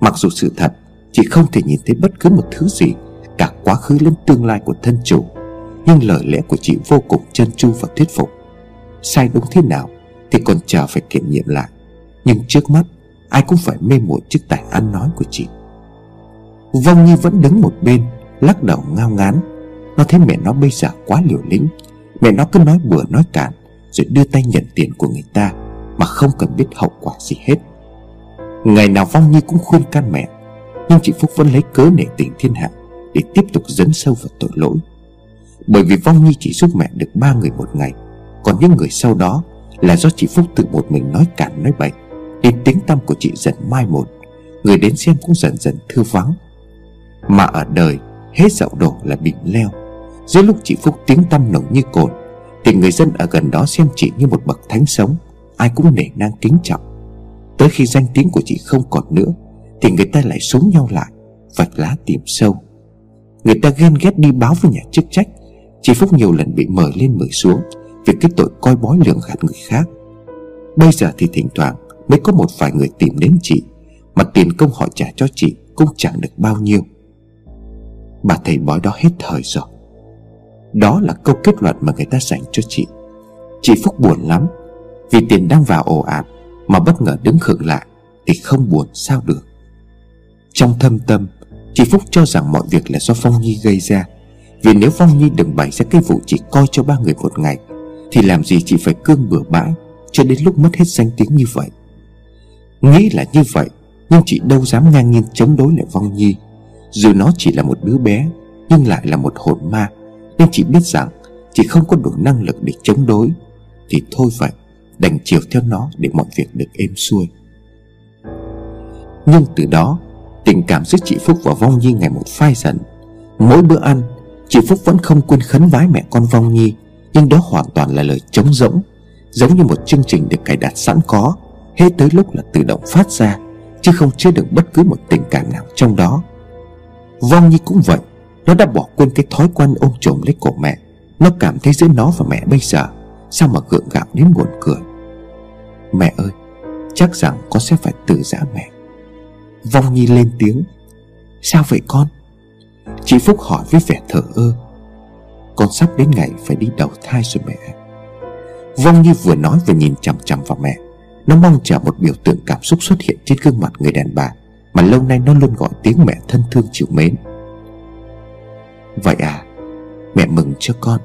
Mặc dù sự thật, Chị không thể nhìn thấy bất cứ một thứ gì, Cả quá khứ lẫn tương lai của thân chủ. Nhưng lời lẽ của chị vô cùng chân chu và thuyết phục. Sai đúng thế nào Thì còn chờ phải kiểm nghiệm lại. Nhưng trước mắt Ai cũng phải mê muội trước tài ăn nói của chị. Vong Nhi vẫn đứng một bên, Lắc đầu ngao ngán. Nó thấy mẹ nó bây giờ quá liều lĩnh. Mẹ nó cứ nói bừa nói cản Rồi đưa tay nhận tiền của người ta, Mà không cần biết hậu quả gì hết. Ngày nào Vong Nhi cũng khuyên can mẹ, Nhưng chị Phúc vẫn lấy cớ nể tình thiên hạ Để tiếp tục dấn sâu vào tội lỗi. Bởi vì Vong Nhi chỉ giúp mẹ được ba người một ngày, Còn những người sau đó Là do chị Phúc tự một mình nói cản nói bậy nên tiếng tâm của chị dần mai một. Người đến xem cũng dần dần thư vắng. Mà ở đời, Hết dậu đổ là bị leo. Giữa lúc chị Phúc tiếng tâm nồng như cồn, Thì người dân ở gần đó xem chị như một bậc thánh sống. Ai cũng nể nang kính trọng. Tới khi danh tiếng của chị không còn nữa, Thì người ta lại súng nhau lại, Vạch lá tìm sâu. Người ta ghen ghét đi báo với nhà chức trách. Chị Phúc nhiều lần bị mời lên mời xuống Vì cái tội coi bói lường gạt người khác. Bây giờ thì thỉnh thoảng Mới có một vài người tìm đến chị, Mà tiền công họ trả cho chị Cũng chẳng được bao nhiêu. Bà thầy bói đó hết thời rồi. Đó là câu kết luận mà người ta dành cho chị. Chị Phúc buồn lắm, Vì tiền đang vào ồ ạt Mà bất ngờ đứng khựng lại Thì không buồn sao được. Trong thâm tâm, Chị Phúc cho rằng mọi việc là do Phong Nhi gây ra, Vì nếu Phong Nhi đừng bày ra cái vụ chỉ coi cho ba người một ngày, Thì làm gì chị phải cương bừa bãi Cho đến lúc mất hết danh tiếng như vậy? Nghĩ là như vậy, Nhưng chị đâu dám ngang nhiên chống đối lại Vong Nhi. Dù nó chỉ là một đứa bé, Nhưng lại là một hồn ma, Nên chị biết rằng Chị không có đủ năng lực để chống đối. Thì thôi vậy, Đành chiều theo nó để mọi việc được êm xuôi. Nhưng từ đó, Tình cảm giữa chị Phúc và Vong Nhi ngày một phai dần. Mỗi bữa ăn, Chị Phúc vẫn không quên khấn vái mẹ con Vong Nhi, Nhưng đó hoàn toàn là lời trống rỗng, Giống như một chương trình được cài đặt sẵn có. Hết tới lúc là tự động phát ra, Chứ không chứa được bất cứ một tình cảm nào trong đó. Vong Nhi cũng vậy, Nó đã bỏ quên cái thói quen ôm chồm lấy cổ mẹ. Nó cảm thấy giữa nó và mẹ bây giờ, Sao mà gượng gạo đến buồn cười. Mẹ ơi, Chắc rằng con sẽ phải từ giã mẹ. Vong Nhi lên tiếng, Sao vậy con? Chị Phúc hỏi với vẻ thở ơ, Con sắp đến ngày phải đi đầu thai rồi mẹ. Vong Nhi vừa nói vừa nhìn chằm chằm vào mẹ. Nó mong chờ một biểu tượng cảm xúc xuất hiện trên gương mặt người đàn bà, Mà lâu nay nó luôn gọi tiếng mẹ thân thương chịu mến. Vậy à Mẹ mừng cho con.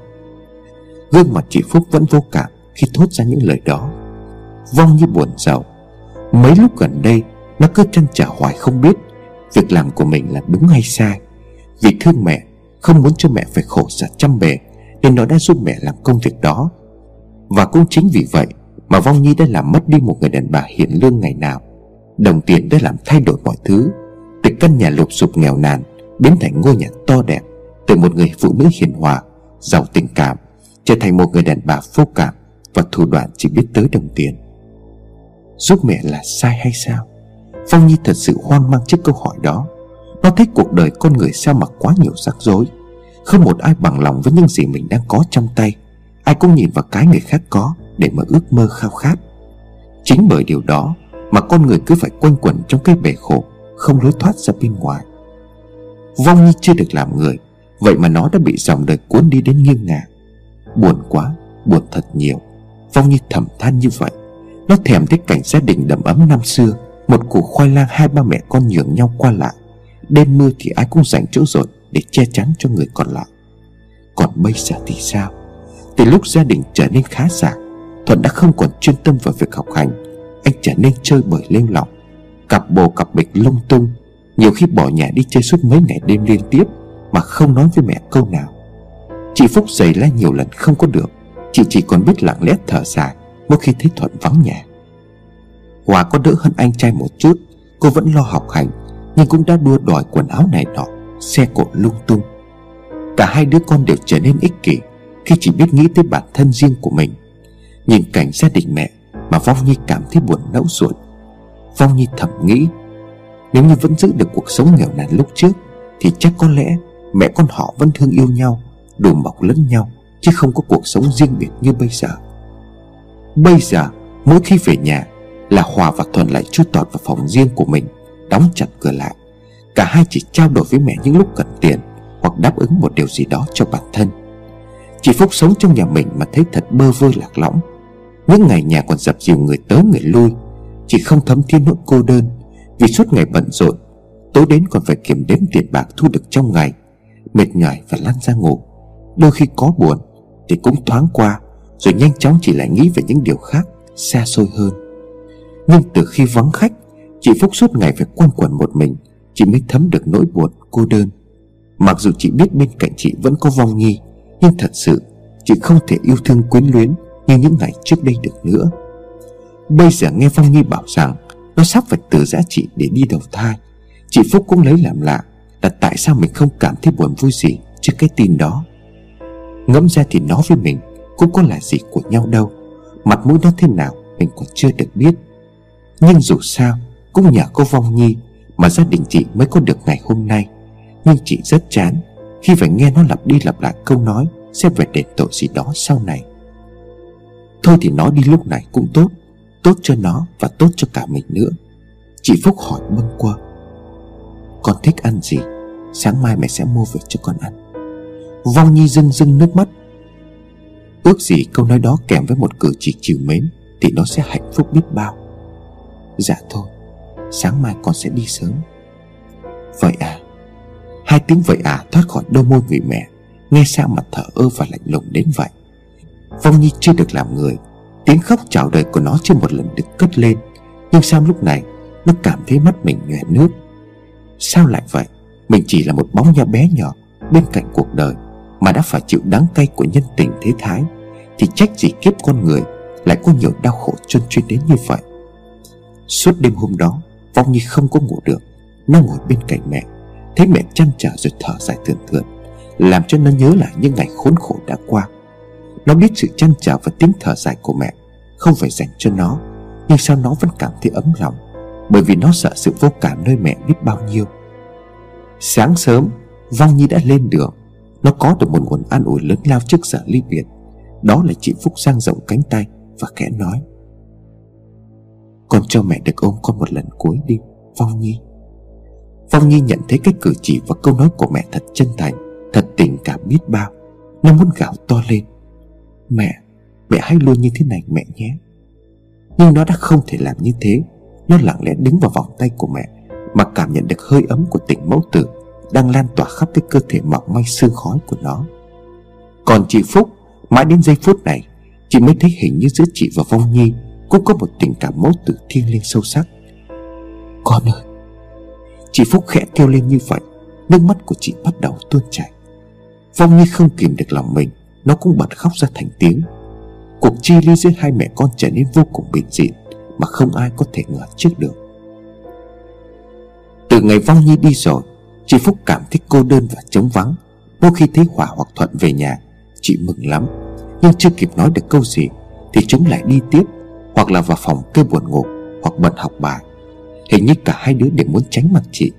Gương mặt chị Phúc vẫn vô cảm Khi thốt ra những lời đó. Vong như buồn giàu Mấy lúc gần đây, Nó cứ trăn trở hoài không biết Việc làm của mình là đúng hay sai. Vì thương mẹ, Không muốn cho mẹ phải khổ sở chăm bề, Nên nó đã giúp mẹ làm công việc đó. Và cũng chính vì vậy mà Vong Nhi đã làm mất đi một người đàn bà hiện lương ngày nào. Đồng tiền đã làm thay đổi mọi thứ. Từ căn nhà lụp sụp nghèo nàn, Biến thành ngôi nhà to đẹp. Từ một người phụ nữ hiền hòa, Giàu tình cảm, Trở thành một người đàn bà vô cảm Và thủ đoạn chỉ biết tới đồng tiền. Giúp mẹ là sai hay sao? Phong Nhi thật sự hoang mang trước câu hỏi đó. Nó thấy cuộc đời con người sao mà quá nhiều rắc rối. Không một ai bằng lòng với những gì mình đang có trong tay. Ai cũng nhìn vào cái người khác có. Để mà ước mơ khao khát. Chính bởi điều đó Mà con người cứ phải quanh quẩn trong cái bể khổ, Không lối thoát ra bên ngoài. Vong Nhi chưa được làm người, Vậy mà nó đã bị dòng đời cuốn đi đến nghiêng ngả. Buồn quá, Buồn thật nhiều, Vong Nhi thầm than như vậy. Nó thèm thấy cảnh gia đình đầm ấm năm xưa, Một củ khoai lang hai ba mẹ con nhường nhau qua lại. Đêm mưa thì ai cũng dành chỗ rồi Để che chắn cho người còn lại. Còn bây giờ thì sao? Từ lúc gia đình trở nên khá giả Thuận đã không còn chuyên tâm vào việc học hành. Anh trở nên chơi bời lêu lỏng. Cặp bồ cặp bịch lung tung. Nhiều khi bỏ nhà đi chơi suốt mấy ngày đêm liên tiếp, Mà không nói với mẹ câu nào. Chị Phúc giày la nhiều lần không có được. Chị chỉ còn biết lặng lẽ thở dài Mỗi khi thấy Thuận vắng nhà. Hòa có đỡ hơn anh trai một chút. Cô vẫn lo học hành, Nhưng cũng đã đua đòi quần áo này nọ, Xe cộ lung tung. Cả hai đứa con đều trở nên ích kỷ Khi chỉ biết nghĩ tới bản thân riêng của mình. Nhìn cảnh gia đình mẹ Mà Phong Nhi cảm thấy buồn nẫu ruột. Phong Nhi thầm nghĩ, Nếu như vẫn giữ được cuộc sống nghèo nàn lúc trước, Thì chắc có lẽ Mẹ con họ vẫn thương yêu nhau, đùm bọc lẫn nhau, chứ không có cuộc sống riêng biệt như bây giờ. Bây giờ, mỗi khi về nhà là hòa và thuần lại chui tọt vào phòng riêng của mình, đóng chặt cửa lại. Cả hai chỉ trao đổi với mẹ những lúc cần tiền hoặc đáp ứng một điều gì đó cho bản thân chị phúc sống trong nhà mình mà thấy thật bơ vơ lạc lõng. Những ngày nhà còn dập dìu người tới người lui Chị không thấm thiên nỗi cô đơn, Vì suốt ngày bận rộn, Tối đến còn phải kiểm đếm tiền bạc thu được trong ngày, Mệt nhỏi và lăn ra ngủ. Đôi khi có buồn Thì cũng thoáng qua, Rồi nhanh chóng chỉ lại nghĩ về những điều khác, Xa xôi hơn. Nhưng từ khi vắng khách, Chị Phúc suốt ngày phải quanh quẩn một mình, Chị mới thấm được nỗi buồn, cô đơn. Mặc dù chị biết bên cạnh chị vẫn có vong nhi nhưng thật sự, Chị không thể yêu thương quyến luyến Như những ngày trước đây được nữa. Bây giờ nghe Phong Nhi bảo rằng Nó sắp phải từ giá chị để đi đầu thai, Chị Phúc cũng lấy làm lạ Là tại sao mình không cảm thấy buồn vui gì Trước cái tin đó. Ngẫm ra thì nó với mình Cũng có là gì của nhau đâu, Mặt mũi nó thế nào mình còn chưa được biết. Nhưng dù sao, Cũng nhờ cô Vong Nhi Mà gia đình chị mới có được ngày hôm nay. Nhưng chị rất chán khi phải nghe nó lặp đi lặp lại câu nói, Sẽ phải đền tội gì đó sau này. Thôi thì nó đi lúc này cũng tốt Tốt cho nó và tốt cho cả mình nữa. Chị Phúc hỏi bâng quơ. Con thích ăn gì? Sáng mai mẹ sẽ mua về cho con ăn. Vong Nhi rưng rưng nước mắt. Ước gì câu nói đó kèm với một cử chỉ chiều mến Thì nó sẽ hạnh phúc biết bao. Dạ thôi, Sáng mai con sẽ đi sớm. Vậy à? Hai tiếng vậy à thoát khỏi đôi môi người mẹ, Nghe sao mặt thở ơ và lạnh lùng đến vậy? Vong Nhi chưa được làm người, Tiếng khóc chào đời của nó chưa một lần được cất lên, Nhưng sao lúc này, Nó cảm thấy mắt mình nhòe nước. Sao lại vậy? Mình chỉ là một bóng nha bé nhỏ Bên cạnh cuộc đời, Mà đã phải chịu đắng cay của nhân tình thế thái. Thì trách gì kiếp con người Lại có nhiều đau khổ chân chuyên đến như vậy? Suốt đêm hôm đó Vong Nhi không có ngủ được, Nó ngồi bên cạnh mẹ. Thấy mẹ chăn trở rồi thở dài thườn thượt, Làm cho nó nhớ lại những ngày khốn khổ đã qua. Nó biết sự chăn trở và tiếng thở dài của mẹ Không phải dành cho nó, Nhưng sao nó vẫn cảm thấy ấm lòng, Bởi vì nó sợ sự vô cảm nơi mẹ biết bao nhiêu. Sáng sớm Vong Nhi đã lên đường. Nó có được một nguồn an ủi lớn lao trước giờ ly biệt. Đó là chị Phúc sang rộng cánh tay Và khẽ nói, Con cho mẹ được ôm con một lần cuối đi Vong Nhi. Phong Nhi nhận thấy cái cử chỉ và câu nói của mẹ thật chân thành Thật tình cảm biết bao. Nó muốn gào to lên. Mẹ, mẹ hãy luôn như thế này mẹ nhé. Nhưng nó đã không thể làm như thế. Nó lặng lẽ đứng vào vòng tay của mẹ Mà cảm nhận được hơi ấm của tình mẫu tử Đang lan tỏa khắp cái cơ thể mỏng manh sương khói của nó. Còn chị Phúc Mãi đến giây phút này Chị mới thấy hình như giữa chị và Vong Nhi Cũng có một tình cảm mẫu tử thiêng liêng sâu sắc. Con ơi Chị Phúc khẽ kêu lên như vậy, Nước mắt của chị bắt đầu tuôn chảy. Phong như không kìm được lòng mình, Nó cũng bật khóc ra thành tiếng. Cuộc chi ly giữa hai mẹ con trở nên vô cùng bình dị, Mà không ai có thể ngờ trước được. Từ ngày Phong Nhi đi rồi, Chị Phúc cảm thấy cô đơn và trống vắng. Mỗi khi thấy Hòa hoặc Thuận về nhà, Chị mừng lắm. Nhưng chưa kịp nói được câu gì, Thì chúng lại đi tiếp, Hoặc là vào phòng kêu buồn ngủ, Hoặc bận học bài. Hình như cả hai đứa đều muốn tránh mặt chị.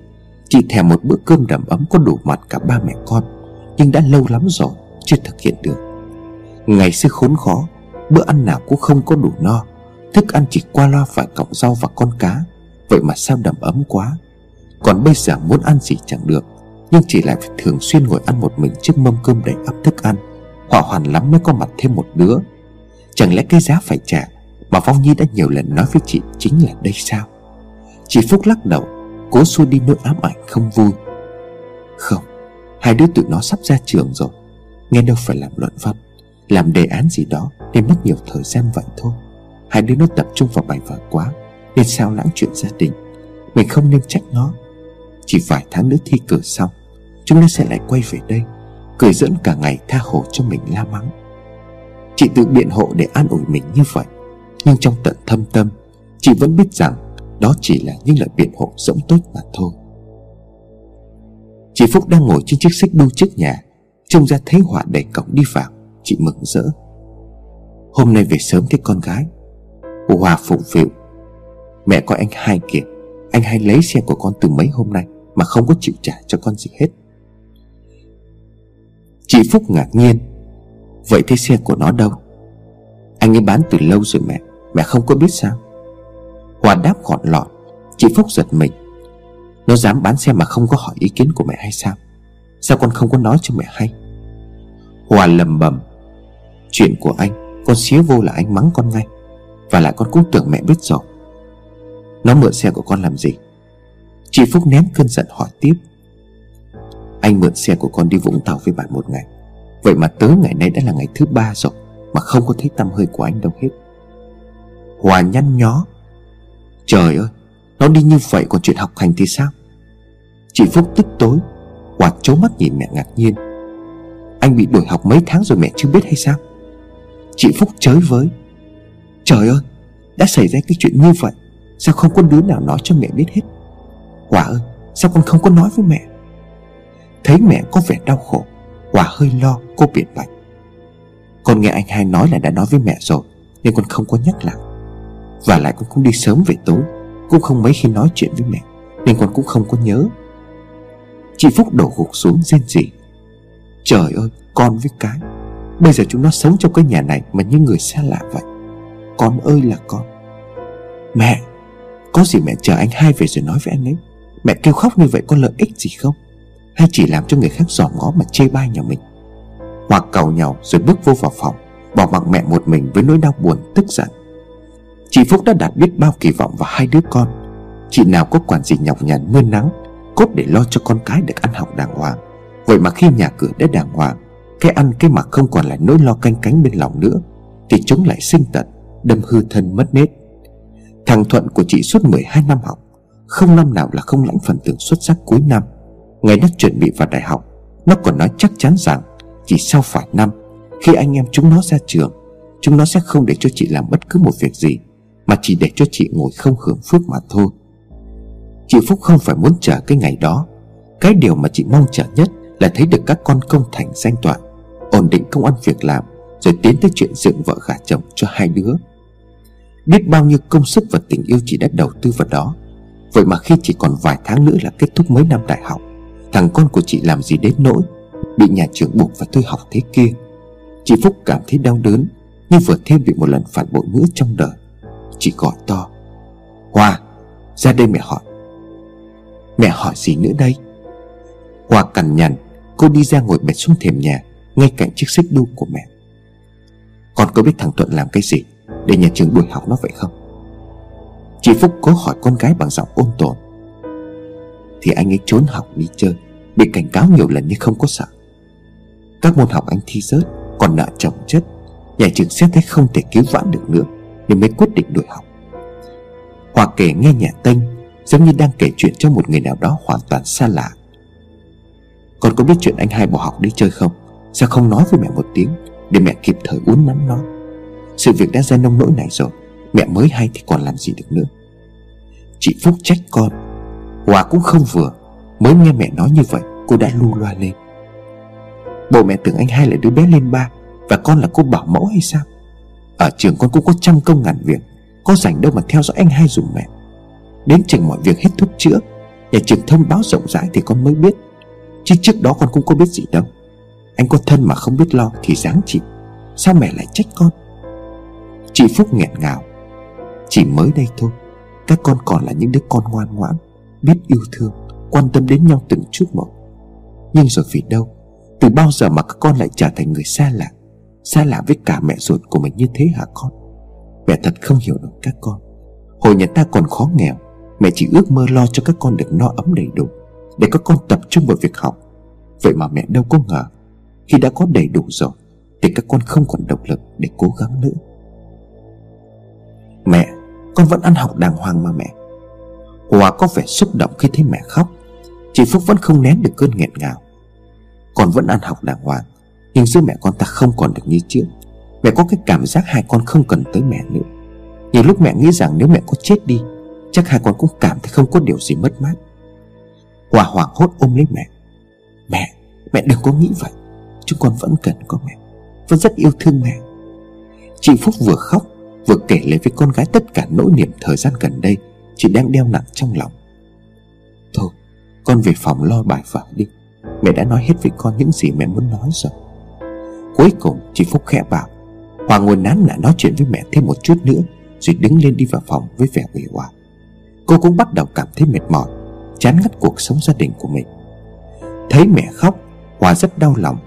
Chị thèm một bữa cơm đầm ấm có đủ mặt cả ba mẹ con, Nhưng đã lâu lắm rồi, Chưa thực hiện được. Ngày xưa khốn khó, Bữa ăn nào cũng không có đủ no. Thức ăn chỉ qua loa phải cọng rau và con cá, Vậy mà sao đầm ấm quá? Còn bây giờ muốn ăn gì chẳng được, Nhưng chị lại phải thường xuyên ngồi ăn một mình Trước mâm cơm đầy ắp thức ăn. Hỏa hoàn lắm mới có mặt thêm một đứa. Chẳng lẽ cái giá phải trả Mà Phong Nhi đã nhiều lần nói với chị Chính là đây sao? Chị Phúc lắc đầu, Cố xua đi nỗi ám ảnh không vui. Không, Hai đứa tụi nó sắp ra trường rồi. Nghe đâu phải làm luận văn, Làm đề án gì đó Nên mất nhiều thời gian vậy thôi. Hai đứa nó tập trung vào bài vở quá, Nên sao lãng chuyện gia đình. Mình không nên trách nó. Chỉ vài tháng nữa thi cử xong, Chúng nó sẽ lại quay về đây, Cười dẫn cả ngày tha hồ cho mình la mắng. Chị tự biện hộ để an ủi mình như vậy, Nhưng trong tận thâm tâm, Chị vẫn biết rằng đó chỉ là những lời biện hộ rỗng tốt mà thôi. Chị Phúc đang ngồi trên chiếc xích đu trước nhà. Trông ra thấy họa đẩy cổng đi vào. Chị mừng rỡ. Hôm nay về sớm thế con gái. Hòa phụng phịu. Mẹ có anh hai kìa. Anh hai lấy xe của con từ mấy hôm nay Mà không có chịu trả cho con gì hết. Chị Phúc ngạc nhiên. Vậy thế xe của nó đâu? Anh ấy bán từ lâu rồi mẹ. Mẹ không có biết sao. Hòa đáp gọn lọt Chị Phúc giật mình. Nó dám bán xe mà không có hỏi ý kiến của mẹ hay sao? Sao con không có nói cho mẹ hay? Hòa lầm bầm. Chuyện của anh, Con xía vô là anh mắng con ngay. Và lại con cũng tưởng mẹ biết rồi. Nó mượn xe của con làm gì? Chị Phúc nén cơn giận hỏi tiếp. Anh mượn xe của con đi Vũng Tàu với bạn một ngày. Vậy mà tới ngày nay đã là ngày thứ ba rồi, Mà không có thấy tâm hơi của anh đâu hết. Hòa nhăn nhó. Trời ơi, Nó đi như vậy còn chuyện học hành thì sao? Chị Phúc tức tối, quạt trố mắt nhìn mẹ ngạc nhiên. Anh bị đuổi học mấy tháng rồi mẹ chưa biết hay sao? Chị Phúc chới với. Trời ơi, Đã xảy ra cái chuyện như vậy, Sao không có đứa nào nói cho mẹ biết hết? Quả ơi, Sao con không có nói với mẹ? Thấy mẹ có vẻ đau khổ, Quả hơi lo, cô biện bạch. Con nghe anh hai nói là đã nói với mẹ rồi Nên con không có nhắc lại. Và lại con cũng đi sớm về tối. Cũng không mấy khi nói chuyện với mẹ, Nên con cũng không có nhớ. Chị Phúc đổ gục xuống rên rỉ. Trời ơi, con với cái. Bây giờ chúng nó sống trong cái nhà này Mà như người xa lạ vậy. Con ơi là con. Mẹ, Có gì mẹ chờ anh hai về rồi nói với anh ấy. Mẹ kêu khóc như vậy có lợi ích gì không? Hay chỉ làm cho người khác giỏm ngó mà chê bai nhà mình? Hoặc cầu nhau rồi bước vô vào phòng, Bỏ mặc mẹ một mình với nỗi đau buồn, tức giận. Chị Phúc đã đặt biết bao kỳ vọng vào hai đứa con. Chị nào có quản gì nhọc nhằn, mưa nắng, Cốt để lo cho con cái được ăn học đàng hoàng. Vậy mà khi nhà cửa đã đàng hoàng, Cái ăn cái mặc không còn là nỗi lo canh cánh bên lòng nữa, Thì chúng lại sinh tật, Đâm hư thân mất nết. Thằng Thuận của chị suốt 12 năm học, Không năm nào là không lãnh phần thưởng xuất sắc cuối năm. Ngày nó chuẩn bị vào đại học, Nó còn nói chắc chắn rằng Chỉ sau vài năm, Khi anh em chúng nó ra trường, Chúng nó sẽ không để cho chị làm bất cứ một việc gì. Mà chỉ để cho chị ngồi không hưởng phước mà thôi. Chị Phúc không phải muốn chờ cái ngày đó. Cái điều mà chị mong chờ nhất Là thấy được các con công thành danh toại Ổn định công ăn việc làm, Rồi tiến tới chuyện dựng vợ gả chồng cho hai đứa. Biết bao nhiêu công sức và tình yêu chị đã đầu tư vào đó. Vậy mà khi chỉ còn vài tháng nữa là kết thúc mấy năm đại học, Thằng con của chị làm gì đến nỗi Bị nhà trường buộc phải thôi học thế kia. Chị Phúc cảm thấy đau đớn Như vừa thêm bị một lần phản bội nữa trong đời. Chị gọi to. Hoa, Ra đây mẹ hỏi. Mẹ hỏi gì nữa đây? Hoa cằn nhằn, Cô đi ra ngồi bệt xuống thềm nhà, Ngay cạnh chiếc xích đu của mẹ. Con có biết thằng Thuận làm cái gì Để nhà trường đuổi học nó vậy không? Chị Phúc cố hỏi con gái bằng giọng ôn tồn. Thì anh ấy trốn học đi chơi, Bị cảnh cáo nhiều lần nhưng không có sợ. Các môn học anh thi rớt, Còn nợ chồng chất Nhà trường xét thấy không thể cứu vãn được nữa. Nên mới quyết định đuổi học. Hoa kể nghe nhà tênh Giống như đang kể chuyện cho một người nào đó hoàn toàn xa lạ. Con có biết chuyện anh hai bỏ học đi chơi không? Sao không nói với mẹ một tiếng Để mẹ kịp thời uốn nắn nó? Sự việc đã ra nông nỗi này rồi, Mẹ mới hay thì còn làm gì được nữa. Chị Phúc trách con. Hòa cũng không vừa, Mới nghe mẹ nói như vậy, Cô đã lu loa lên. Bộ mẹ tưởng anh hai là đứa bé lên ba Và con là cô bảo mẫu hay sao? Ở trường con cũng có trăm công ngàn việc, Có rảnh đâu mà theo dõi anh hai dùng mẹ. Đến chừng mọi việc hết thuốc chữa, Nhà trường thông báo rộng rãi thì con mới biết. Chứ trước đó con cũng có biết gì đâu. Anh có thân mà không biết lo Thì dáng chịu. Sao mẹ lại trách con? Chị Phúc nghẹn ngào. Chỉ mới đây thôi, Các con còn là những đứa con ngoan ngoãn, Biết yêu thương, Quan tâm đến nhau từng chút một. Nhưng rồi vì đâu, Từ bao giờ mà các con lại trở thành người xa lạ? Xa lạ với cả mẹ ruột của mình như thế hả con? Mẹ thật không hiểu được các con. Hồi nhà ta còn khó nghèo, Mẹ chỉ ước mơ lo cho các con được no ấm đầy đủ, Để các con tập trung vào việc học. Vậy mà mẹ đâu có ngờ, Khi đã có đầy đủ rồi, Thì các con không còn động lực để cố gắng nữa. Mẹ, Con vẫn ăn học đàng hoàng mà mẹ. Hòa có vẻ xúc động khi thấy mẹ khóc, Chị Phúc vẫn không nén được cơn nghẹn ngào. Con vẫn ăn học đàng hoàng nhưng giữa mẹ con ta không còn được như trước. Mẹ có cái cảm giác hai con không cần tới mẹ nữa. Nhiều lúc mẹ nghĩ rằng nếu mẹ có chết đi Chắc hai con cũng cảm thấy không có điều gì mất mát. Hòa hoảng hốt ôm lấy mẹ. Mẹ, mẹ đừng có nghĩ vậy. Chúng con vẫn cần có mẹ. Vẫn rất yêu thương mẹ. Chị Phúc vừa khóc Vừa kể lại với con gái tất cả nỗi niềm thời gian gần đây Chị đang đeo nặng trong lòng. Thôi Con về phòng lo bài vở đi. Mẹ đã nói hết với con những gì mẹ muốn nói rồi. Cuối cùng chị Phúc khẽ bảo Hoàng ngồi nán lại nói chuyện với mẹ thêm một chút nữa Rồi đứng lên đi vào phòng với vẻ uể oải. Cô cũng bắt đầu cảm thấy mệt mỏi Chán ngắt cuộc sống gia đình của mình. Thấy mẹ khóc Hòa rất đau lòng.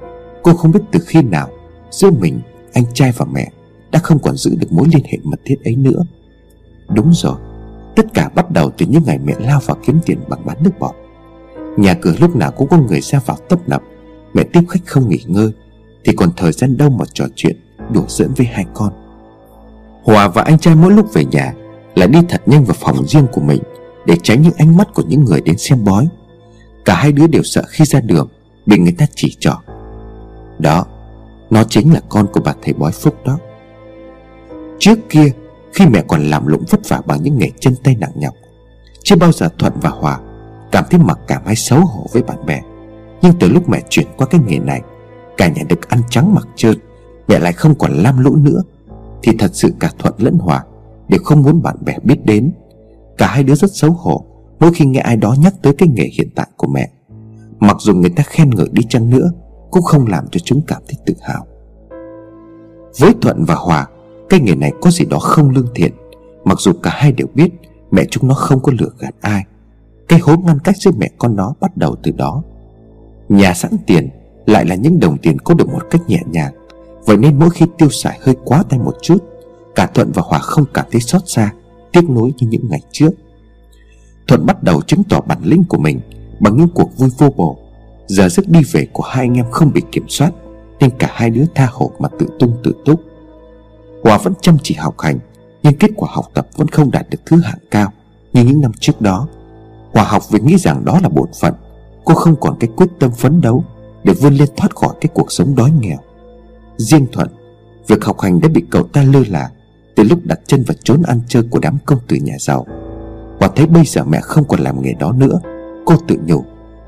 Cô không biết từ khi nào Giữa mình, anh trai và mẹ Đã không còn giữ được mối liên hệ mật thiết ấy nữa. Đúng rồi Tất cả bắt đầu từ những ngày mẹ lao vào kiếm tiền bằng bán nước bọt. Nhà cửa lúc nào cũng có người ra vào tấp nập Mẹ tiếp khách không nghỉ ngơi. Thì còn thời gian đâu mà trò chuyện, Đùa giỡn với hai con. Hòa và anh trai mỗi lúc về nhà Lại đi thật nhanh vào phòng riêng của mình Để tránh những ánh mắt của những người đến xem bói. Cả hai đứa đều sợ khi ra đường Bị người ta chỉ trỏ. Đó, Nó chính là con của bà thầy bói Phúc đó. Trước kia, Khi mẹ còn làm lụng vất vả bằng những nghề chân tay nặng nhọc, Chưa bao giờ Thuận và Hòa Cảm thấy mặc cảm hay xấu hổ với bạn bè. Nhưng từ lúc mẹ chuyển qua cái nghề này Cả nhà được ăn trắng mặc trơn, Mẹ lại không còn lam lũ nữa. Thì thật sự cả Thuận lẫn Hòa Đều không muốn bạn bè biết đến. Cả hai đứa rất xấu hổ Mỗi khi nghe ai đó nhắc tới cái nghề hiện tại của mẹ. Mặc dù người ta khen ngợi đi chăng nữa, Cũng không làm cho chúng cảm thấy tự hào. Với Thuận và Hòa, Cái nghề này có gì đó không lương thiện. Mặc dù cả hai đều biết Mẹ chúng nó không có lừa gạt ai, Cái hố ngăn cách giữa mẹ con nó bắt đầu từ đó. Nhà sẵn tiền lại là những đồng tiền có được một cách nhẹ nhàng. Vậy nên mỗi khi tiêu xài hơi quá tay một chút, Cả Thuận và Hòa không cảm thấy xót xa, Tiếc nuối như những ngày trước. Thuận bắt đầu chứng tỏ bản lĩnh của mình Bằng những cuộc vui vô bổ. Giờ giấc đi về của hai anh em không bị kiểm soát, Nên cả hai đứa tha hồ mà tự tung tự túc. Hòa vẫn chăm chỉ học hành, Nhưng kết quả học tập vẫn không đạt được thứ hạng cao Như những năm trước đó. Hòa học vì nghĩ rằng đó là bổn phận, Cô không còn cái quyết tâm phấn đấu. Để vươn lên thoát khỏi cái cuộc sống đói nghèo. Riêng Thuận, Việc học hành đã bị cậu ta lơ là Từ lúc đặt chân vào trốn ăn chơi của đám công tử nhà giàu. Và thấy bây giờ mẹ không còn làm nghề đó nữa, Cô tự nhủ,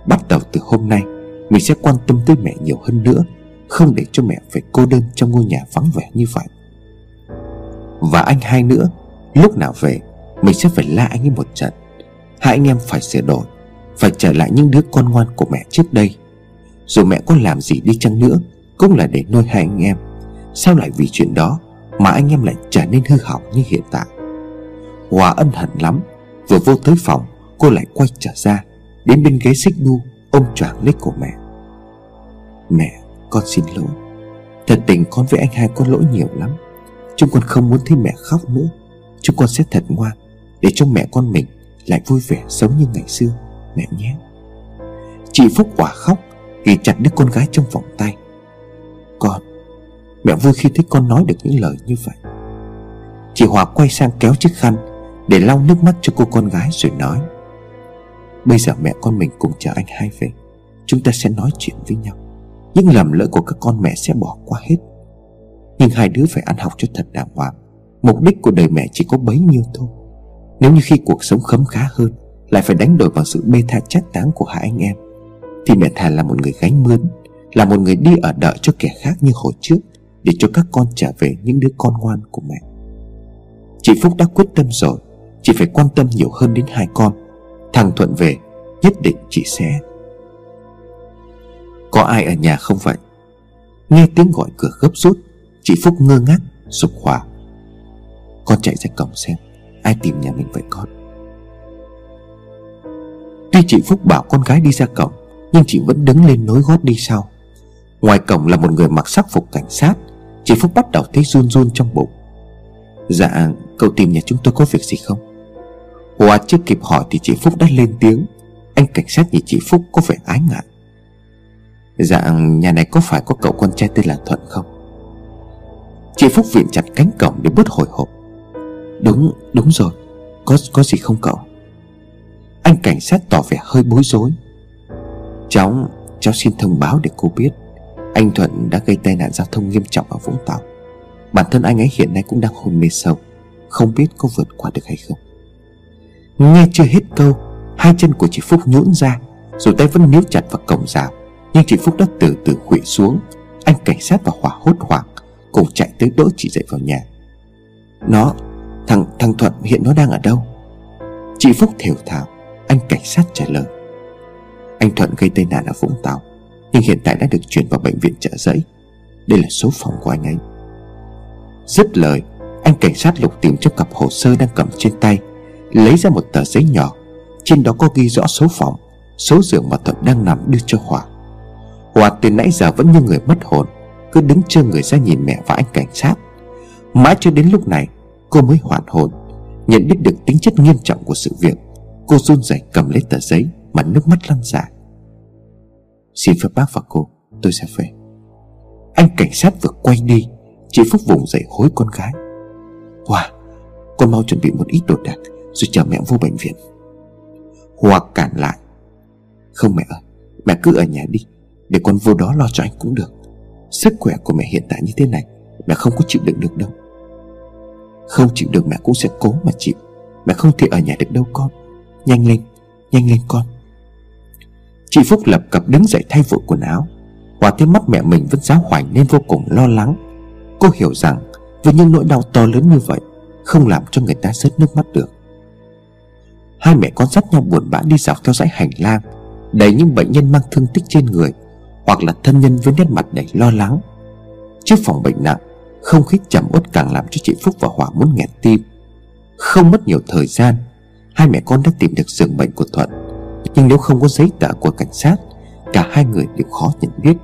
Bắt đầu từ hôm nay, Mình sẽ quan tâm tới mẹ nhiều hơn nữa, Không để cho mẹ phải cô đơn trong ngôi nhà vắng vẻ như vậy. Và anh hai nữa, Lúc nào về, Mình sẽ phải la anh ấy một trận. Hai anh em phải sửa đổi, Phải trở lại những đứa con ngoan của mẹ trước đây. Dù mẹ có làm gì đi chăng nữa, Cũng là để nuôi hai anh em. Sao lại vì chuyện đó Mà anh em lại trở nên hư hỏng như hiện tại? Hòa ân hận lắm. Vừa vô tới phòng, Cô lại quay trở ra, Đến bên ghế xích đu Ôm choàng lấy cổ mẹ. Mẹ, con xin lỗi. Thật tình con với anh hai có lỗi nhiều lắm. Chúng con không muốn thấy mẹ khóc nữa. Chúng con sẽ thật ngoan, Để cho mẹ con mình lại vui vẻ sống như ngày xưa. Mẹ nhé. Chị Phúc quả khóc. Ghi chặt đứa con gái trong vòng tay. Con, Mẹ vui khi thấy con nói được những lời như vậy. Chị Hòa quay sang kéo chiếc khăn Để lau nước mắt cho cô con gái rồi nói, Bây giờ mẹ con mình cùng chờ anh hai về. Chúng ta sẽ nói chuyện với nhau. Những lầm lỡ của các con mẹ sẽ bỏ qua hết. Nhưng hai đứa phải ăn học cho thật đàng hoàng. Mục đích của đời mẹ chỉ có bấy nhiêu thôi. Nếu như khi cuộc sống khấm khá hơn, Lại phải đánh đổi bằng sự bê tha chát táng của hai anh em. Thì mẹ thà là một người gánh mướn, Là một người đi ở đợi cho kẻ khác như hồi trước, Để cho các con trở về những đứa con ngoan của mẹ. Chị Phúc đã quyết tâm rồi, Chị phải quan tâm nhiều hơn đến hai con. Thằng Thuận về, Nhất định chị sẽ. Có ai ở nhà không vậy? Nghe tiếng gọi cửa gấp rút, Chị Phúc ngơ ngác, sụp hòa Con chạy ra cổng xem, Ai tìm nhà mình vậy con? Tuy chị Phúc bảo con gái đi ra cổng nhưng chị vẫn đứng lên nối gót đi sau. Ngoài cổng là một người mặc sắc phục cảnh sát. Chị Phúc bắt đầu thấy run run trong bụng. Dạ cậu tìm nhà chúng tôi có việc gì không? Hòa chưa kịp hỏi thì chị Phúc đã lên tiếng. Anh cảnh sát nhìn chị Phúc có vẻ ái ngại. Dạ nhà này có phải có cậu con trai tên là Thuận không? Chị Phúc viện chặt cánh cổng để bớt hồi hộp. Đúng đúng rồi. Có có gì không cậu? Anh cảnh sát tỏ vẻ hơi bối rối. Cháu Cháu xin thông báo để cô biết. Anh Thuận đã gây tai nạn giao thông nghiêm trọng ở Vũng Tàu. Bản thân anh ấy hiện nay cũng đang hôn mê sâu, Không biết có vượt qua được hay không. Nghe chưa hết câu, Hai chân của chị Phúc nhũn ra Rồi tay vẫn níu chặt vào cổng rào, Nhưng chị Phúc đã từ từ khuỵu xuống. Anh cảnh sát và hỏa hốt hoảng Cùng chạy tới đỡ chị dậy vào nhà. Nó, Thằng thằng Thuận hiện nó đang ở đâu? Chị Phúc thều thào, Anh cảnh sát trả lời. Anh Thuận gây tai nạn ở Vũng Tàu, Nhưng hiện tại đã được chuyển vào bệnh viện trợ giấy. Đây là số phòng của anh ấy. Dứt lời, Anh cảnh sát lục tìm trong cặp hồ sơ đang cầm trên tay, Lấy ra một tờ giấy nhỏ. Trên đó có ghi rõ số phòng, Số giường mà Thuận đang nằm đưa cho Hòa. Hòa từ nãy giờ vẫn như người mất hồn, Cứ đứng trơ người ra nhìn mẹ và anh cảnh sát. Mãi cho đến lúc này, Cô mới hoàn hồn, Nhận biết được tính chất nghiêm trọng của sự việc. Cô run rẩy cầm lấy tờ giấy. Mà nước mắt lăn dài Xin phép bác và cô, Tôi sẽ về. Anh cảnh sát vừa quay đi Chị Phúc vùng dậy hối con gái. Hòa, Con mau chuẩn bị một ít đồ đạc, Rồi chờ mẹ vô bệnh viện. Hòa cản lại. Không mẹ ơi, Mẹ cứ ở nhà đi, Để con vô đó lo cho anh cũng được. Sức khỏe của mẹ hiện tại như thế này, Mẹ không có chịu đựng được đâu. Không chịu được mẹ cũng sẽ cố mà chịu. Mẹ không thể ở nhà được đâu con. Nhanh lên Nhanh lên con. Chị Phúc lập cập đứng dậy thay vội quần áo. Hòa thấy mắt mẹ mình vẫn giáo hoành nên vô cùng lo lắng. Cô hiểu rằng, Với những nỗi đau to lớn như vậy, Không làm cho người ta rớt nước mắt được. Hai mẹ con dắt nhau buồn bã đi dọc theo dãy hành lang, Đầy những bệnh nhân mang thương tích trên người, Hoặc là thân nhân với nét mặt đầy lo lắng. Trước phòng bệnh nặng, Không khí trầm uất càng làm cho chị Phúc và Hòa muốn nghẹt tim. Không mất nhiều thời gian, Hai mẹ con đã tìm được giường bệnh của Thuận. Nhưng nếu không có giấy tờ của cảnh sát Cả hai người đều khó nhận biết.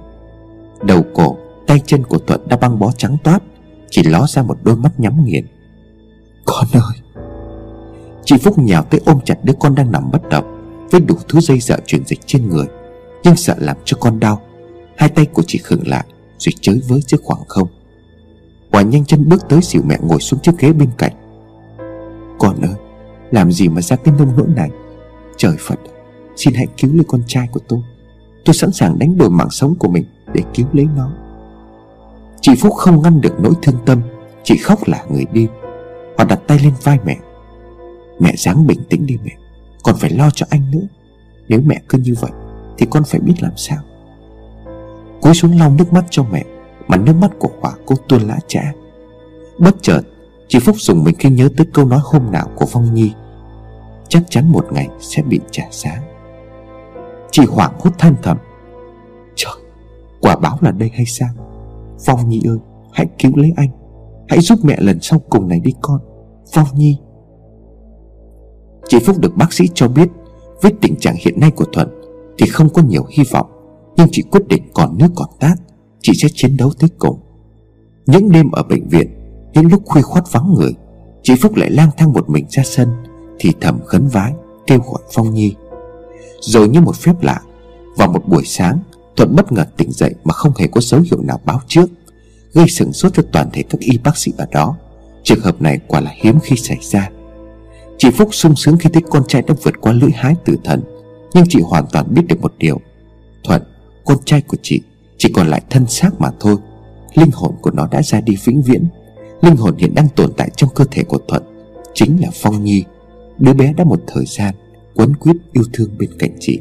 Đầu cổ, tay chân của Thuận đã băng bó trắng toát Chỉ ló ra một đôi mắt nhắm nghiền. Con ơi! Chị Phúc nhào tới ôm chặt đứa con đang nằm bất động Với đủ thứ dây dợ truyền dịch trên người Nhưng sợ làm cho con đau. Hai tay của chị khựng lại Rồi chới với giữa khoảng không. Quả nhanh chân bước tới xỉu mẹ ngồi xuống chiếc ghế bên cạnh. Con ơi Làm gì mà ra cái nông nỗi này? Trời Phật Xin hãy cứu lấy con trai của tôi. Tôi sẵn sàng đánh đổi mạng sống của mình Để cứu lấy nó. Chị Phúc không ngăn được nỗi thương tâm. Chị khóc là người đi. Họ đặt tay lên vai mẹ. Mẹ dáng bình tĩnh đi mẹ. Còn phải lo cho anh nữa. Nếu mẹ cứ như vậy, Thì con phải biết làm sao. Cúi xuống lau nước mắt cho mẹ, Mà nước mắt của Hòa cô tuôn lã trả Bất chợt, Chị Phúc dùng mình khi nhớ tới câu nói hôm nào của Phong Nhi. Chắc chắn một ngày sẽ bị trả giá. Chị hoảng hốt than thầm. Trời, Quả báo là đây hay sao? Phong Nhi ơi, Hãy cứu lấy anh. Hãy giúp mẹ lần sau cùng này đi con. Phong Nhi. Chị Phúc được bác sĩ cho biết, Với tình trạng hiện nay của Thuận Thì không có nhiều hy vọng, Nhưng chị quyết định còn nước còn tát, Chị sẽ chiến đấu tới cùng. Những đêm ở bệnh viện, Những lúc khuya khoát vắng người, Chị Phúc lại lang thang một mình ra sân, Thì thầm khấn vái, Kêu gọi Phong Nhi. Rồi như một phép lạ. Vào một buổi sáng Thuận bất ngờ tỉnh dậy Mà không hề có dấu hiệu nào báo trước Gây sửng sốt cho toàn thể các y bác sĩ ở đó. Trường hợp này quả là hiếm khi xảy ra. Chị Phúc sung sướng khi thấy con trai đã vượt qua lưỡi hái tử thần Nhưng chị hoàn toàn biết được một điều. Thuận, con trai của chị Chỉ còn lại thân xác mà thôi. Linh hồn của nó đã ra đi vĩnh viễn. Linh hồn hiện đang tồn tại trong cơ thể của Thuận Chính là Phong Nhi. Đứa bé đã một thời gian Quấn quýt yêu thương bên cạnh chị.